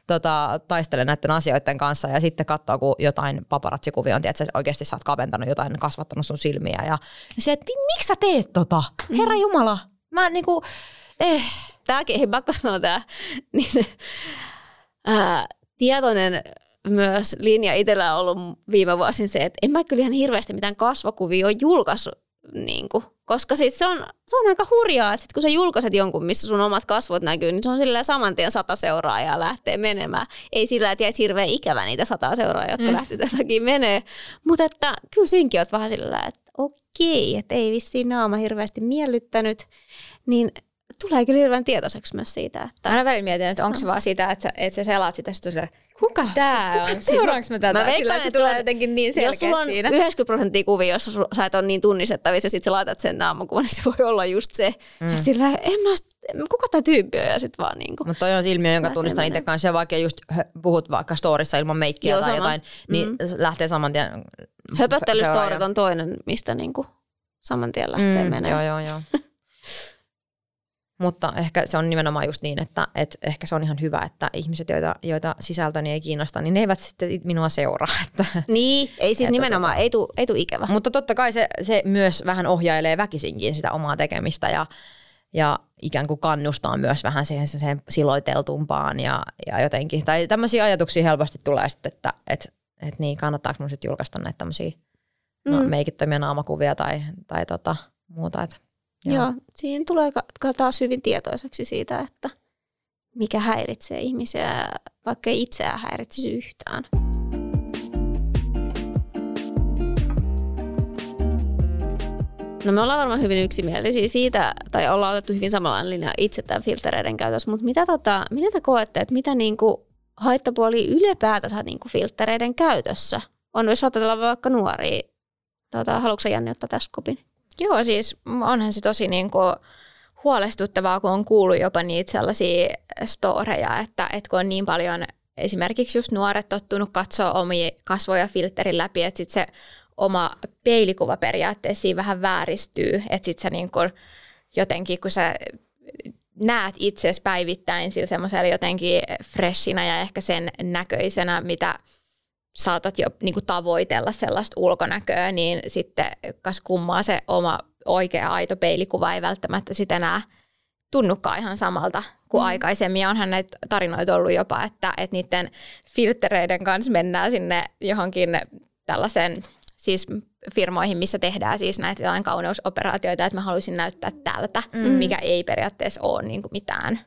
tota, taistelemaan näiden asioiden kanssa ja sitten katsoo, kun jotain paparazzikuvia on, tiedätkö, oikeasti sä oot kaventanut jotain, kasvattanut sun silmiä ja, ja se, että "Mi- miksi sä teet tota? Herra Jumala, mä niinku, eh, tämäkin, ei pakko sanoa tämä, niin, ää, tietoinen myös linja itsellä on ollut viime vuosin se, että en mä kyllä ihan hirveästi mitään kasvokuvia ole julkaissut, niin kuin, koska sit se, on, se on aika hurjaa, että sit kun sä julkaiset jonkun, missä sun omat kasvot näkyy, niin se on silleen saman tien sata seuraajaa lähtee menemään. Ei sillä, että jäisi hirveän ikävä niitä sata seuraajaa, jotka mm. lähti tätäkin menee. Mutta että kyllä siinkin oot vähän sillä, että okei, että ei vissiin naama hirveästi miellyttänyt, niin tulee kyllä hirveän tietoiseksi myös siitä, että Mä aina välillä mietin, että onko se vaan sitä, että sä, että sä selaat sitä, sillä, kuka tää on? Siis seuraanko mä tätä? Mä veikkaan, että se tulee jotenkin niin jos selkeä sulla on siinä. 90 prosenttia kuvia, jossa su- sä et ole niin tunnistettavissa ja sitten sä laitat sen naamakuvan, niin se voi olla just se. Mm. Sillä en mä, kuka tämä tyyppi on ja sitten vaan niin kuin. Mutta toi on ilmiö, jonka tunnistan itse kanssa. Ja vaikka just puhut vaikka storissa ilman meikkiä Joo, tai sama. jotain, niin mm. lähtee saman tien Höpöttelystorit on toinen, mistä niin kuin saman tien lähtee mm, Joo, menemään. joo, joo. Mutta ehkä se on nimenomaan just niin, että, että ehkä se on ihan hyvä, että ihmiset, joita, joita sisältöni ei kiinnosta, niin ne eivät sitten minua seuraa. Että. Niin, ei siis Että nimenomaan, ei tuu, ei tuu ikävä. Mutta totta kai se, se myös vähän ohjailee väkisinkin sitä omaa tekemistä ja, ja ikään kuin kannustaa myös vähän siihen, siihen siloiteltumpaan ja, ja jotenkin. Tai tämmöisiä ajatuksia helposti tulee sitten, että et, et niin, kannattaako mun sitten julkaista näitä tämmöisiä mm. no, Mm. meikittömiä naamakuvia tai, tai tota, muuta. Et, Joo. Joo, siinä tulee taas hyvin tietoiseksi siitä, että mikä häiritsee ihmisiä, vaikka ei itseään häiritsisi yhtään. No me ollaan varmaan hyvin yksimielisiä siitä, tai ollaan otettu hyvin samanlainen linja itse tämän filtereiden käytössä, mutta mitä, tota, mitä te koette, että mitä niinku haittapuoli ylipäätänsä niinku filtereiden käytössä on, jos ajatellaan vaikka nuoria? Tota, haluatko Janne ottaa tässä kopin? Joo, siis onhan se tosi niin kuin huolestuttavaa, kun on kuullut jopa niitä sellaisia storeja, että, että kun on niin paljon esimerkiksi just nuoret tottunut katsoa omia kasvoja filterin läpi, että sitten se oma peilikuva periaatteessa vähän vääristyy, että sitten sä niin kuin jotenkin, kun sä näet itsesi päivittäin sillä semmoisella jotenkin freshinä ja ehkä sen näköisenä, mitä saatat jo niin kuin tavoitella sellaista ulkonäköä, niin sitten kas kummaa se oma oikea aito peilikuva ei välttämättä sitten enää tunnukaan ihan samalta kuin mm. aikaisemmin. Ja onhan näitä tarinoita ollut jopa, että, että niiden filtreiden kanssa mennään sinne johonkin tällaisen siis firmoihin, missä tehdään siis näitä jotain kauneusoperaatioita, että mä haluaisin näyttää tältä, mm. mikä ei periaatteessa ole niin kuin mitään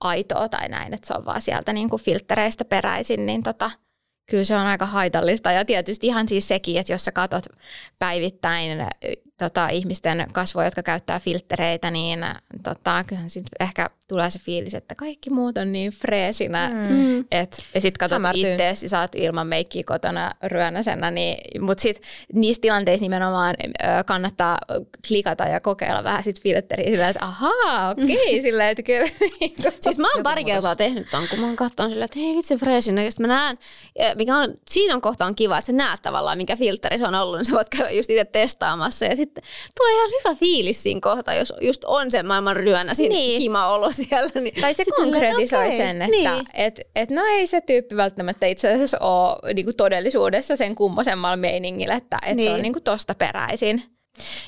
aitoa tai näin, että se on vaan sieltä niin kuin filtreistä peräisin, niin tota, kyllä se on aika haitallista. Ja tietysti ihan siis sekin, että jos sä katot päivittäin tota, ihmisten kasvoja, jotka käyttää filtreitä, niin tota, kyllähän sitten ehkä tulee se fiilis, että kaikki muut on niin freesinä. Mm. Et, ja sitten katsot itseäsi, sä oot ilman meikkiä kotona ryönäsenä, niin, mutta sitten niissä tilanteissa nimenomaan ö, kannattaa klikata ja kokeilla vähän sit filtteriä sillä, että ahaa, okei, sillä että kyllä. niinku Siis mä oon joku pari kertaa tehnyt ton, kun mä oon katsonut sillä, että hei vitsi freesin näköistä. Mä näen, ja mikä on, siinä on kohta on kiva, että sä näet tavallaan, mikä filtteri se on ollut, niin sä voit käydä just itse testaamassa. Ja sitten tulee ihan hyvä fiilis siinä kohtaa, jos just on se maailman ryönä siinä Niin. niin. Siellä. Niin Tai se konkretisoi okei, sen, että Niin. et, et no ei se tyyppi välttämättä itse asiassa ole niinku todellisuudessa sen kummosemmalla meiningillä, että et se on Niin. niinku tosta peräisin.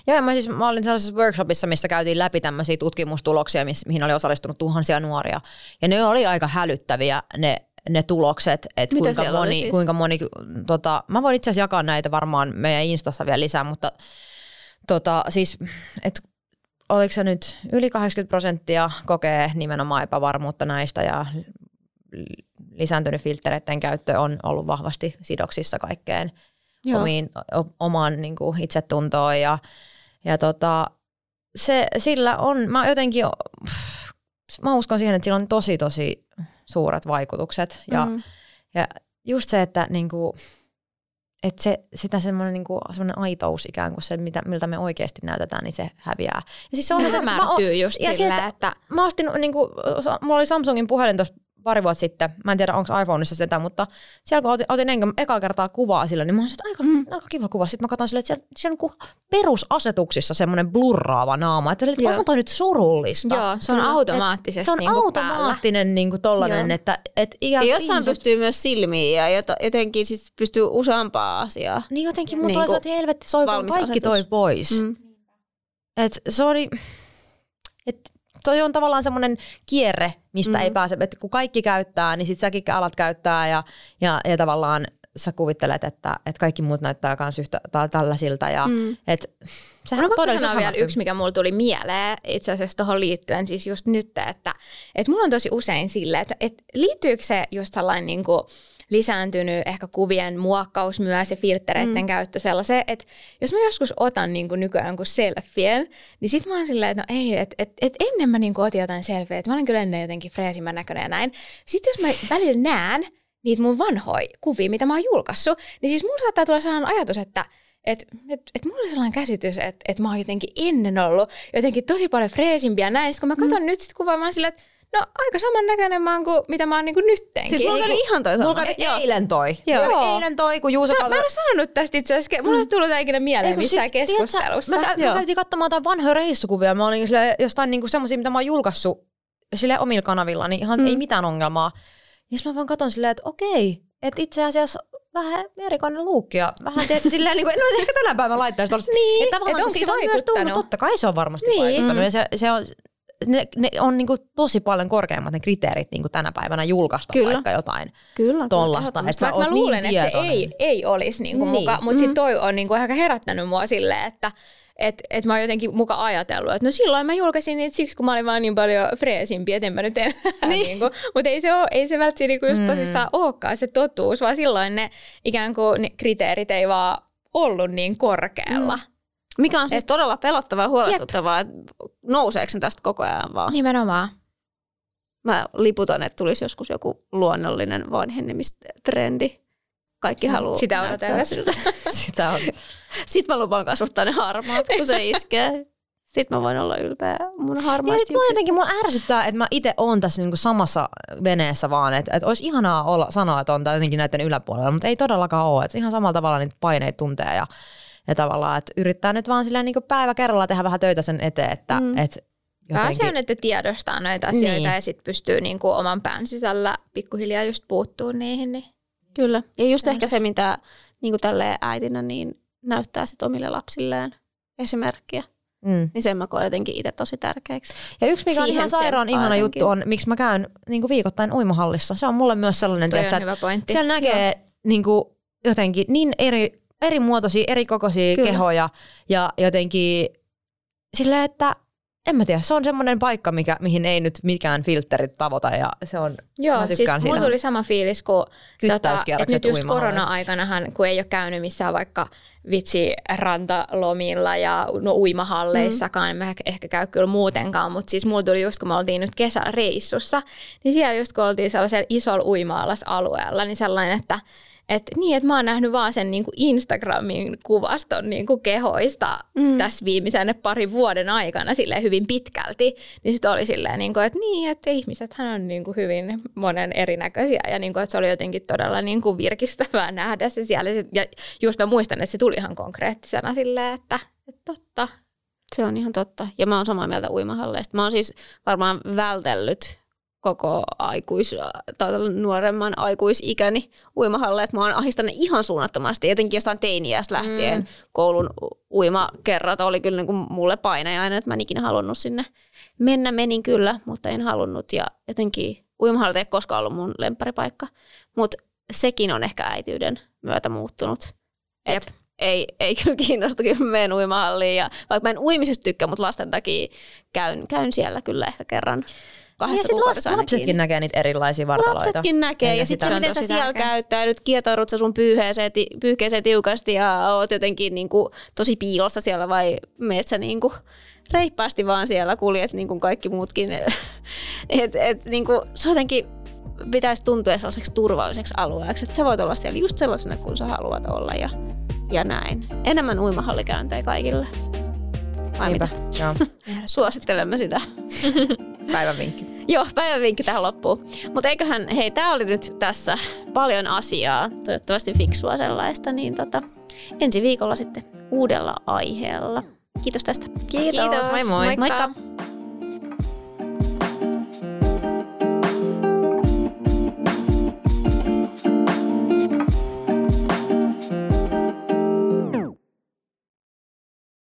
Joo, mä, siis, mä olin sellaisessa workshopissa, missä käytiin läpi tämmöisiä tutkimustuloksia, miss, mihin oli osallistunut tuhansia nuoria. Ja ne oli aika hälyttäviä ne, ne tulokset, että Mitä kuinka moni, siis? kuinka moni tota, mä voin itse asiassa jakaa näitä varmaan meidän Instassa vielä lisää, mutta tota, siis, että oliko se nyt yli 80 prosenttia kokee nimenomaan epävarmuutta näistä ja lisääntynyt filtreiden käyttö on ollut vahvasti sidoksissa kaikkeen Joo. omiin, o, omaan niin kuin itsetuntoon ja, ja tota, se, sillä on, mä jotenkin, mä uskon siihen, että sillä on tosi tosi suuret vaikutukset ja, Mm. ja just se, että niin kuin, että se, sitä semmoinen, niin kuin, semmoinen aitous ikään kuin se, mitä, miltä me oikeasti näytetään, niin se häviää. Ja siis se on No se, se mä just ja sillä, että mä ostin, niin kuin, mulla oli Samsungin puhelin tuossa pari vuotta sitten, mä en tiedä onko iPhoneissa sitä, mutta siellä kun otin, otin enkä, ekaa kertaa kuvaa sillä, niin mä olisin, että aika, mm. aika kiva kuva. Sitten mä katson silleen, että siellä, siellä on niin perusasetuksissa semmoinen blurraava naama, että Joo. onko toi nyt surullista? joo, se on Kyllä. automaattisesti se on niinku päällä. automaattinen niin kuin tollanen, Joo. että et ikään Ja jossain ihmiset- pystyy myös silmiin ja jotenkin siis pystyy useampaa asiaa. Niin jotenkin mulla Niin tulee että helvetti, soikoon valmis kaikki asetus. toi pois. Mm. Mm. Et se oli, et toi on tavallaan semmoinen kierre, mistä Mm. ei pääse. Et kun kaikki käyttää, niin sit säkin alat käyttää ja, ja, ja tavallaan sä kuvittelet, että, että kaikki muut näyttää myös yhtä tai tällaisilta. Ja, Mm. et, sehän No on todellisuus sanoa vielä yksi, mikä mulla tuli mieleen itse asiassa tuohon liittyen, siis just nyt, että, että mulla on tosi usein sille, että, että liittyykö se just sellainen niin kuin lisääntynyt ehkä kuvien muokkaus myös ja filtreiden mm. käyttö sellaiseen, että jos mä joskus otan niin kuin nykyään jonkun selfien, niin sit mä oon silleen, että no ei, että, että, että ennen mä niin kuin otin jotain selfieä, että mä olen kyllä ennen jotenkin freesimmän näköinen ja näin. Sitten jos mä välillä näen niitä mun vanhoja kuvia, mitä mä oon julkaissut, niin siis mulla saattaa tulla sellainen ajatus, että et, et, et mulla oli sellainen käsitys, että et mä oon jotenkin ennen ollut jotenkin tosi paljon freesimpiä näin. Sitten kun mä katson mm. nyt sit kuvaa, mä oon silleen, että no aika samannäköinen mä oon kuin mitä mä oon niinku nyttenkin. Siis mulla kävi ihan toi sama. Mulla kävi eilen toi. Joo. Kävi eilen toi, kun Juuso Mä, mä en ole sanonut tästä itse asiassa, mulla ei tullut ikinä mieleen Ei, kun missään siis, keskustelussa. Tiedätkö, mä, Joo. mä käytiin katsomaan jotain vanhoja reissukuvia. Mä olin sille, jostain niinku semmosia, mitä mä oon julkaissut sille omilla kanavilla, niin ihan mm. ei mitään ongelmaa. Ja mä vaan katon silleen, että okei, että itse asiassa vähän erikoinen luukki ja vähän tietysti silleen, niin kuin, no ehkä tänä päivänä laittaisi tuollaista. Niin, että et onko se vaikuttanut? tullut, totta kai se on varmasti Niin. vaikuttanut. Ja se, se on, ne, ne on niinku tosi paljon korkeammat ne kriteerit niinku tänä päivänä julkaista Kyllä. vaikka jotain Kyllä. tollasta. Että sä Vaikka mä oot luulen, niin että se ei, ei olisi niinku Niin. muka, mutta sitten toi on niinku ehkä herättänyt mua silleen, että et, et mä oon jotenkin muka ajatellut, että no silloin mä julkaisin niitä siksi, kun mä olin vaan niin paljon freesimpi, että en mä nyt enää. Niin. niinku. Mutta ei se, oo, ei se välttämättä niinku just Mm. tosissaan olekaan se totuus, vaan silloin ne ikään kuin ne kriteerit ei vaan ollut niin korkealla. Mikä on siis todella pelottavaa ja huolestuttavaa, että nouseeko se tästä koko ajan vaan? Nimenomaan. Mä liputan, että tulisi joskus joku luonnollinen vanhenemistrendi. Kaikki haluaa Sitä odotellessa. siltä. Sitä on. Sitten mä lupaan kasvattaa ne harmaat, kun se iskee. Sitten mä voin olla ylpeä mun Ja harmaista nyt mua jotenkin mua ärsyttää, että mä itse oon tässä niinku samassa veneessä vaan, että, että olisi ihanaa olla, sanoa, että on jotenkin näiden yläpuolella, mutta ei todellakaan ole. Että ihan samalla tavalla niitä paineita tuntee ja, ja tavallaan, että yrittää nyt vaan silleen niinku päivä kerralla tehdä vähän töitä sen eteen, että, Mm. mm. että Pääsee jotenkin, on, että tiedostaa näitä asioita Niin. ja sitten pystyy niinku oman pään sisällä pikkuhiljaa just puuttuu niihin. Niin. Kyllä. Ja just ehkä se, mitä niin tälle äitinä niin näyttää sit omille lapsilleen esimerkkiä. mm. Niin sen mä koen jotenkin itse tosi tärkeäksi. Ja yksi, mikä on Siihen ihan sairaan ihana jotenkin. juttu on, miksi mä käyn niinku viikoittain uimahallissa. Se on mulle myös sellainen, Toi on että hyvä pointti. siellä näkee niinku, jotenkin niin eri, eri muotoisia, eri kokoisia Kyllä. kehoja ja jotenkin silleen, että en mä tiedä, se on semmoinen paikka, mikä, mihin ei nyt mikään filterit tavoita ja se on, Joo, Mä siis tykkään mulla tuli sama fiilis, kun tota, että nyt just korona-aikanahan, kun ei ole käynyt missään vaikka vitsi rantalomilla ja no uimahalleissakaan, mm. mä ehkä, ehkä käy kyllä muutenkaan, mutta siis mulla tuli just kun me oltiin nyt kesäreissussa, niin siellä just kun oltiin sellaisella isolla uima-alasalueella, niin sellainen, että et niin, että mä oon nähnyt vaan sen niinku Instagramin kuvaston niinku kehoista Mm. tässä viimeisen parin vuoden aikana sille hyvin pitkälti, niin sitten oli silleen, niinku, että niin, että ihmisethän on niinku hyvin monen erinäköisiä ja niinku, että se oli jotenkin todella niinku virkistävää nähdä se siellä. Ja just mä muistan, että se tuli ihan konkreettisena silleen, että, että totta. Se on ihan totta. Ja mä oon samaa mieltä uimahalleista. Mä oon siis varmaan vältellyt koko aikuis, tai nuoremman aikuisikäni uimahalle, että mä oon ahistanut ihan suunnattomasti. Jotenkin jostain teiniästä lähtien mm. koulun uimakerrat oli kyllä niin kuin mulle painajainen, että mä en ikinä halunnut sinne mennä. Menin kyllä, mutta en halunnut ja jotenkin uimahallit ei koskaan ollut mun lempparipaikka. Mutta sekin on ehkä äityyden myötä muuttunut. Et ei, ei kyllä kiinnosta, kyllä menen uimahalliin. Ja, vaikka mä en uimisesta tykkää, mutta lasten takia käyn, käyn siellä kyllä ehkä kerran ja sitten laps, lapsetkin näkee niitä erilaisia vartaloita. Lapsetkin näkee Eikä ja sitten se, miten sä siellä tärkeä. käyttäydyt, kietoudut sä sun pyyheeseen, pyyhkeeseen tiukasti ja oot jotenkin niinku tosi piilossa siellä vai meet sä niinku reippaasti vaan siellä kuljet niin kuin kaikki muutkin. et, et, niinku, se jotenkin pitäisi tuntua sellaiseksi turvalliseksi alueeksi, että sä voit olla siellä just sellaisena kuin sä haluat olla ja, ja näin. Enemmän uimahallikäyntejä kaikille. Vai Niinpä, mitä? Joo. Suosittelemme sitä. Päivän vinkki. Joo, päivän vinkki tähän loppuun. Mutta eiköhän, hei, tämä oli nyt tässä paljon asiaa, toivottavasti fiksua sellaista, niin tota, ensi viikolla sitten uudella aiheella. Kiitos tästä. Kiitos, Kiitos moi moi. Moikka. Moikka.